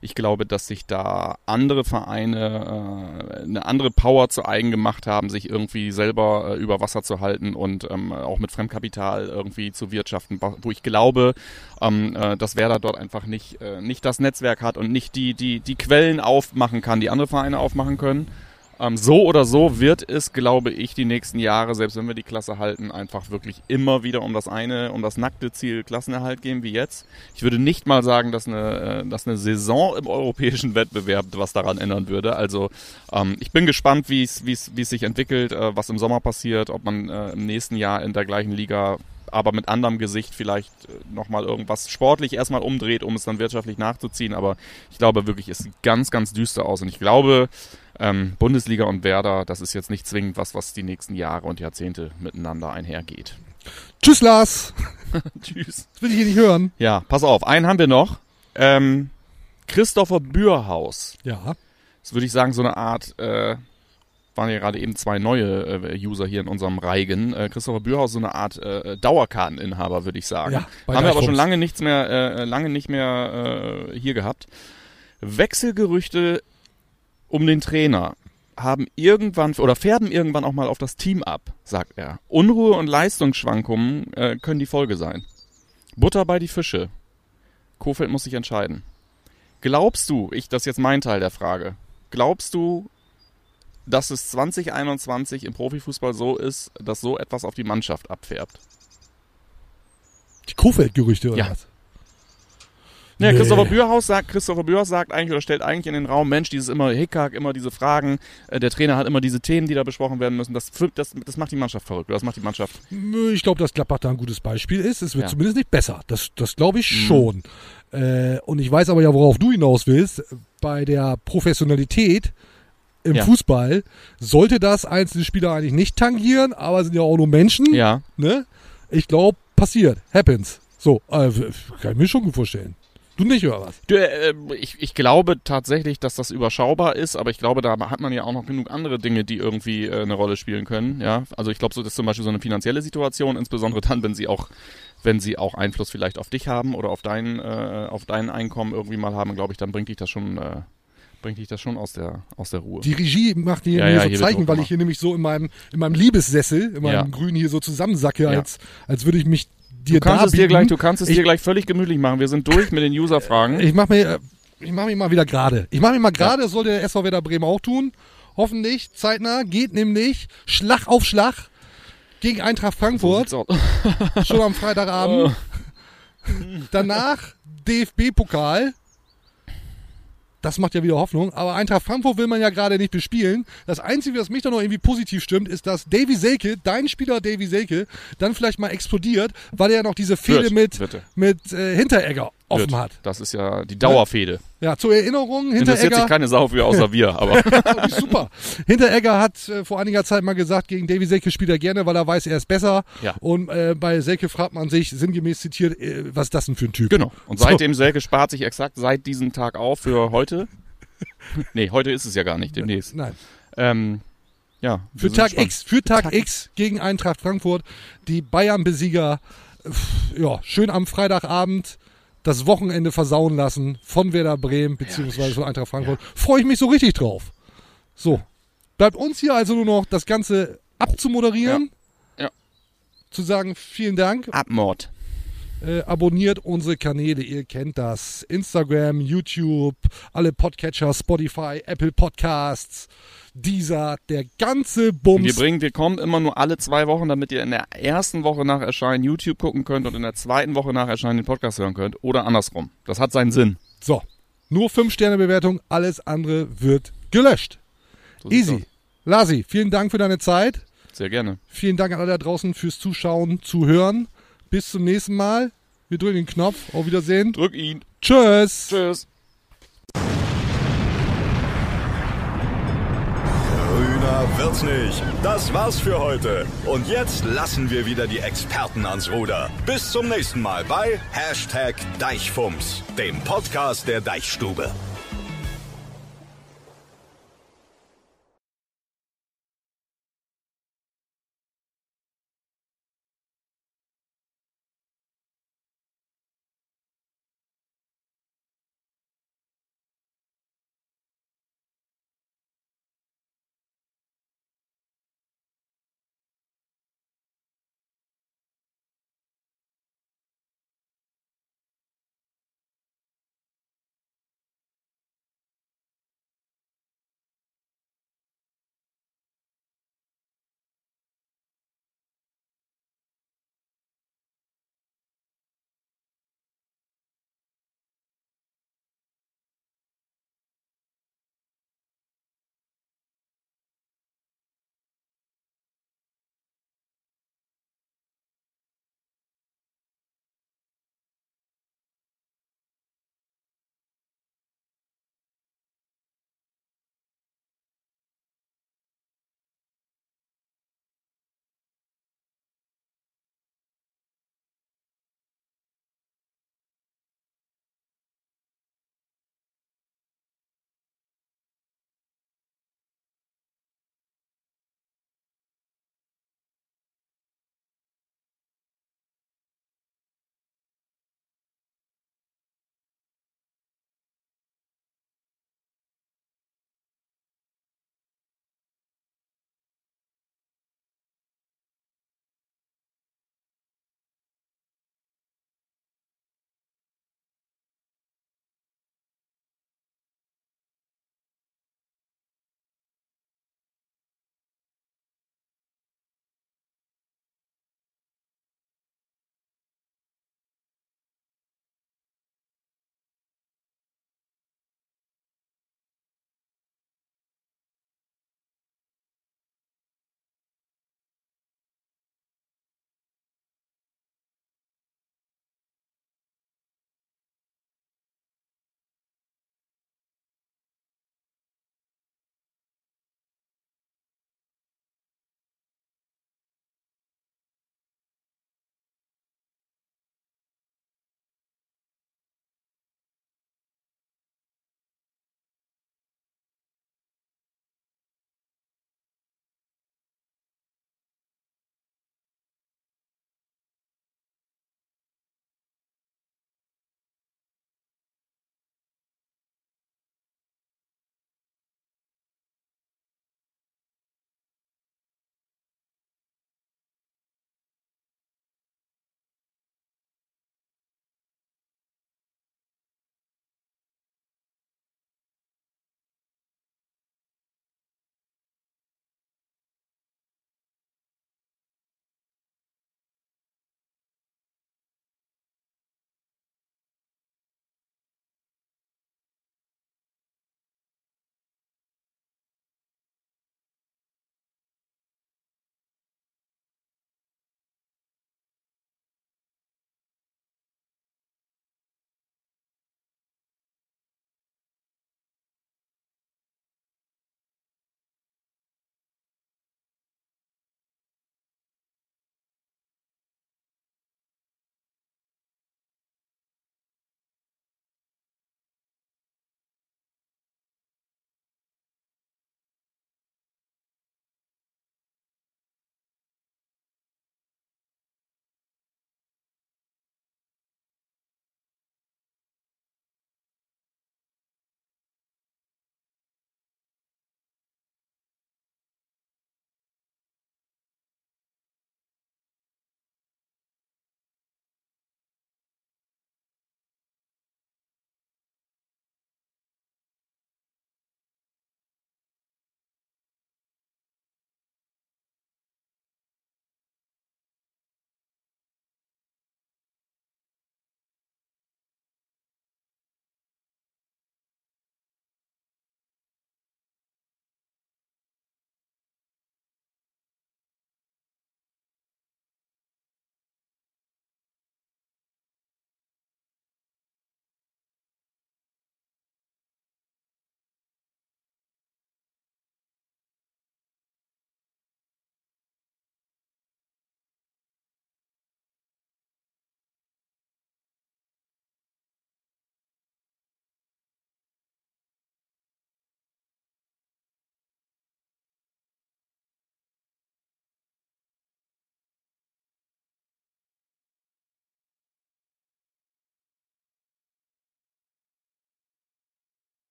ich glaube, dass sich da andere Vereine äh, eine andere Power zu eigen gemacht haben, sich irgendwie selber äh, über Wasser zu halten und ähm, auch mit Fremdkapital irgendwie zu wirtschaften, wo ich glaube, ähm, äh, dass Werder dort einfach nicht, äh, nicht das Netzwerk hat und nicht die, die, die Quellen aufmachen kann, die andere Vereine aufmachen können. Ähm, so oder so wird es, glaube ich, die nächsten Jahre, selbst wenn wir die Klasse halten, einfach wirklich immer wieder um das eine, um das nackte Ziel Klassenerhalt gehen wie jetzt. Ich würde nicht mal sagen, dass eine, äh, dass eine Saison im europäischen Wettbewerb was daran ändern würde. Also ähm, ich bin gespannt, wie es sich entwickelt, äh, was im Sommer passiert, ob man äh, im nächsten Jahr in der gleichen Liga aber mit anderem Gesicht vielleicht äh, nochmal irgendwas sportlich erstmal umdreht, um es dann wirtschaftlich nachzuziehen. Aber ich glaube wirklich, es sieht ganz, ganz düster aus. Und ich glaube, ähm, Bundesliga und Werder, das ist jetzt nicht zwingend was, was die nächsten Jahre und Jahrzehnte miteinander einhergeht. Tschüss, Lars. (laughs) Tschüss. Das will ich hier nicht hören. Ja, pass auf, einen haben wir noch. Ähm, Christopher Bürhaus. Ja. Das würde ich sagen, so eine Art, äh, waren ja gerade eben zwei neue äh, User hier in unserem Reigen. Äh, Christopher Bürhaus, so eine Art äh, Dauerkarteninhaber, würde ich sagen. Ja, Haben wir aber schon lange nichts mehr, äh, lange nicht mehr äh, hier gehabt. Wechselgerüchte um den Trainer haben irgendwann oder färben irgendwann auch mal auf das Team ab, sagt er. Unruhe und Leistungsschwankungen äh, können die Folge sein. Butter bei die Fische. Kofeld muss sich entscheiden. Glaubst du, ich, das ist jetzt mein Teil der Frage, glaubst du, dass es 2021 im Profifußball so ist, dass so etwas auf die Mannschaft abfärbt? Die Kofeld-Gerüchte oder Ja. was? Ja, Nee. Christopher Bürhaus sagt, Christopher Bürhaus sagt eigentlich oder stellt eigentlich in den Raum, Mensch, dieses immer Hickhack, immer diese Fragen, äh, der Trainer hat immer diese Themen, die da besprochen werden müssen, das, das, das macht die Mannschaft verrückt, oder das macht die Mannschaft. Ich glaube, dass Gladbach da ein gutes Beispiel ist. Es wird Ja. zumindest nicht besser. Das, das glaube ich Mhm. schon. Äh, und ich weiß aber ja, worauf du hinaus willst. Bei der Professionalität im Ja. Fußball sollte das einzelne Spieler eigentlich nicht tangieren, aber sind ja auch nur Menschen. Ja, Ne? Ich glaube, passiert. Happens. So, äh, kann ich mir schon gut vorstellen. Du nicht, oder was? Du, äh, ich, ich glaube tatsächlich, dass das überschaubar ist, aber ich glaube, da hat man ja auch noch genug andere Dinge, die irgendwie äh, eine Rolle spielen können. Ja, also ich glaube, so das ist zum Beispiel so eine finanzielle Situation, insbesondere dann, wenn sie auch, wenn sie auch Einfluss vielleicht auf dich haben oder auf dein, äh, auf dein Einkommen irgendwie mal haben, glaube ich, dann bringt dich das schon, äh, bringt dich das schon aus der, aus der Ruhe. Die Regie macht hier Ja, mir ja, so hier Zeichen, weil ich hier nämlich so in meinem, in meinem Liebessessel, in meinem Ja. Grün hier so zusammensacke, als, als würde ich mich dir Du kannst es dir gleich, du kannst es Ich- dir gleich völlig gemütlich machen. Wir sind durch mit den User-Fragen. Ich mach mir, ich mach mich mal wieder gerade. Ich mach mich mal gerade, das soll der SV Werder Bremen auch tun. Hoffentlich, zeitnah, geht nämlich Schlag auf Schlag gegen Eintracht Frankfurt, So schon am (laughs) Freitagabend. Danach DFB-Pokal. Das macht ja wieder Hoffnung. Aber Eintracht Frankfurt will man ja gerade nicht bespielen. Das Einzige, was mich da noch irgendwie positiv stimmt, ist, dass Davy Selke, dein Spieler Davy Selke, dann vielleicht mal explodiert, weil er ja noch diese Fehde mit, bitte. mit äh, Hinteregger offen Wird. hat. Das ist ja die Dauerfehde. Ja, zur Erinnerung, Interessiert sich Hinteregger, keine Sau für, außer wir. Aber (laughs) super. Hinteregger hat äh, vor einiger Zeit mal gesagt, gegen Davy Selke spielt er gerne, weil er weiß, er ist besser. Ja. Und äh, bei Selke fragt man sich, sinngemäß zitiert, äh, was ist das denn für ein Typ? genau. Und So. seitdem Selke spart sich exakt seit diesem Tag auf für heute. (laughs) nee, heute ist es ja gar nicht, demnächst. Nein. Ähm, ja. Für Tag. X, für Tag, X gegen Eintracht Frankfurt, die Bayern-Besieger, ja, schön am Freitagabend das Wochenende versauen lassen von Werder Bremen beziehungsweise von Eintracht Frankfurt. Freue ich mich so richtig drauf. So, bleibt uns hier also nur noch das Ganze abzumoderieren. Ja. Ja. Zu sagen, vielen Dank. Abmord. Äh, abonniert unsere Kanäle, ihr kennt das. Instagram, YouTube, alle Podcatcher, Spotify, Apple Podcasts, dieser, der ganze Bums. Wir bringen, wir kommen immer nur alle zwei Wochen, damit ihr in der ersten Woche nach Erscheinen YouTube gucken könnt und in der zweiten Woche nach Erscheinen den Podcast hören könnt. Oder andersrum. Das hat seinen Sinn. So, nur 5-Sterne-Bewertung, alles andere wird gelöscht. So Easy. Lasi, vielen Dank für deine Zeit. Sehr gerne. Vielen Dank an alle da draußen fürs Zuschauen, Zuhören. Bis zum nächsten Mal. Wir drücken den Knopf. Auf Wiedersehen. Drück ihn. Tschüss. Tschüss. Grüner wird's nicht. Das war's für heute. Und jetzt lassen wir wieder die Experten ans Ruder. Bis zum nächsten Mal bei Hashtag Deichfumms, dem Podcast der Deichstube.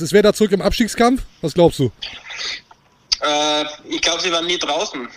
Ist wer da zurück im Abstiegskampf? Was glaubst du? Äh, ich glaube, sie waren nie draußen.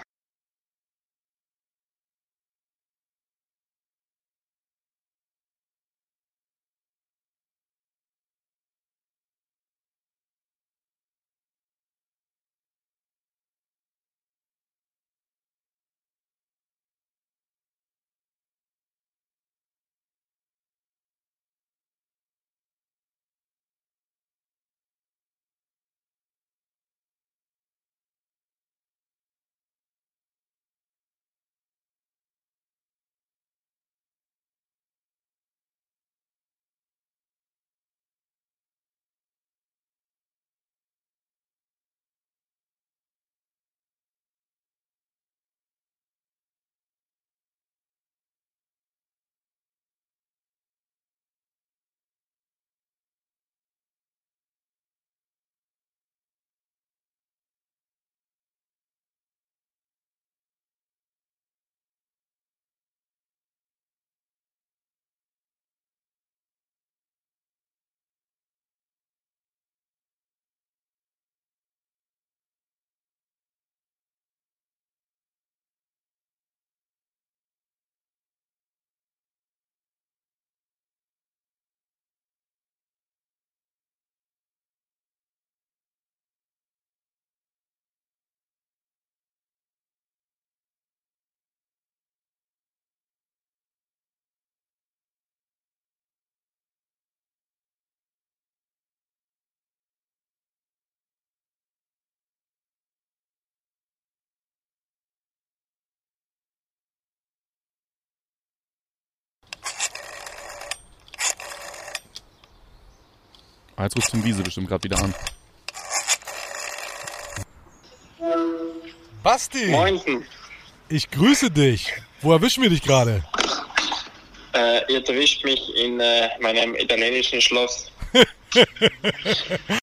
Ah, jetzt ruft Tim Wiese bestimmt gerade wieder an. Basti, Moinsen. ich grüße dich. Wo erwischen wir dich gerade? Äh, ihr erwischt mich in äh, meinem italienischen Schloss. (laughs)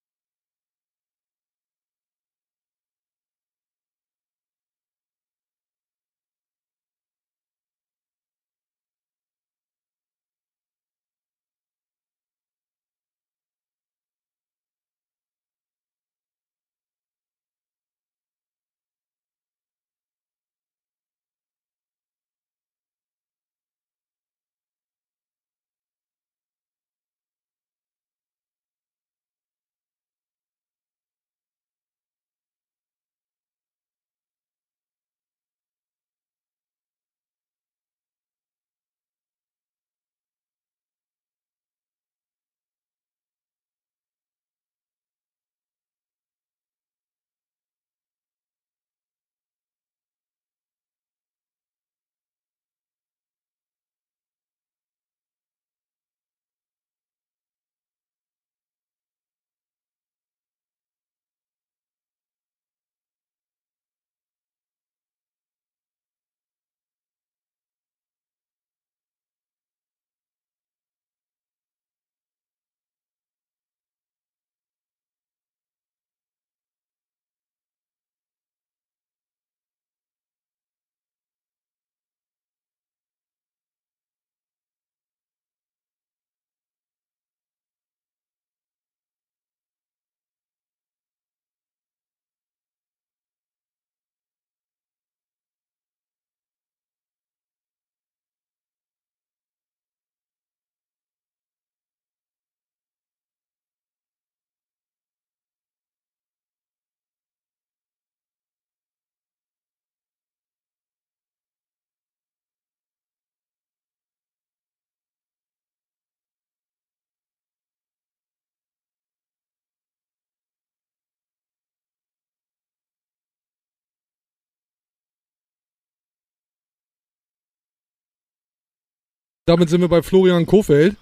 Damit sind wir bei Florian Kofeld.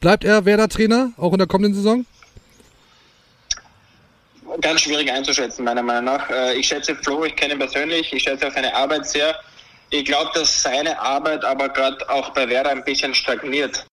Bleibt er Werder-Trainer, auch in der kommenden Saison? Ganz schwierig einzuschätzen, meiner Meinung nach. Äh, Ich schätze Flo, ich kenne ihn persönlich, ich schätze auch seine Arbeit sehr. Ich glaube, dass seine Arbeit aber gerade auch bei Werder ein bisschen stagniert.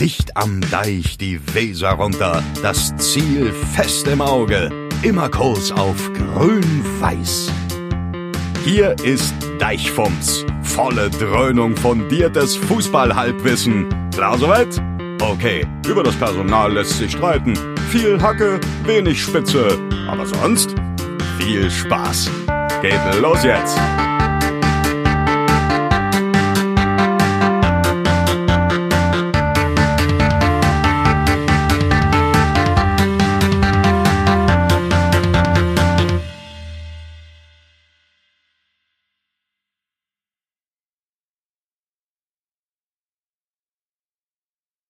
Dicht am Deich die Weser runter, das Ziel fest im Auge, immer Kurs auf grün-weiß. Hier ist Deichfumms, volle Dröhnung fundiertes Fußballhalbwissen. Klar soweit? Okay, über das Personal lässt sich streiten. Viel Hacke, wenig Spitze, aber sonst viel Spaß. Geht los jetzt!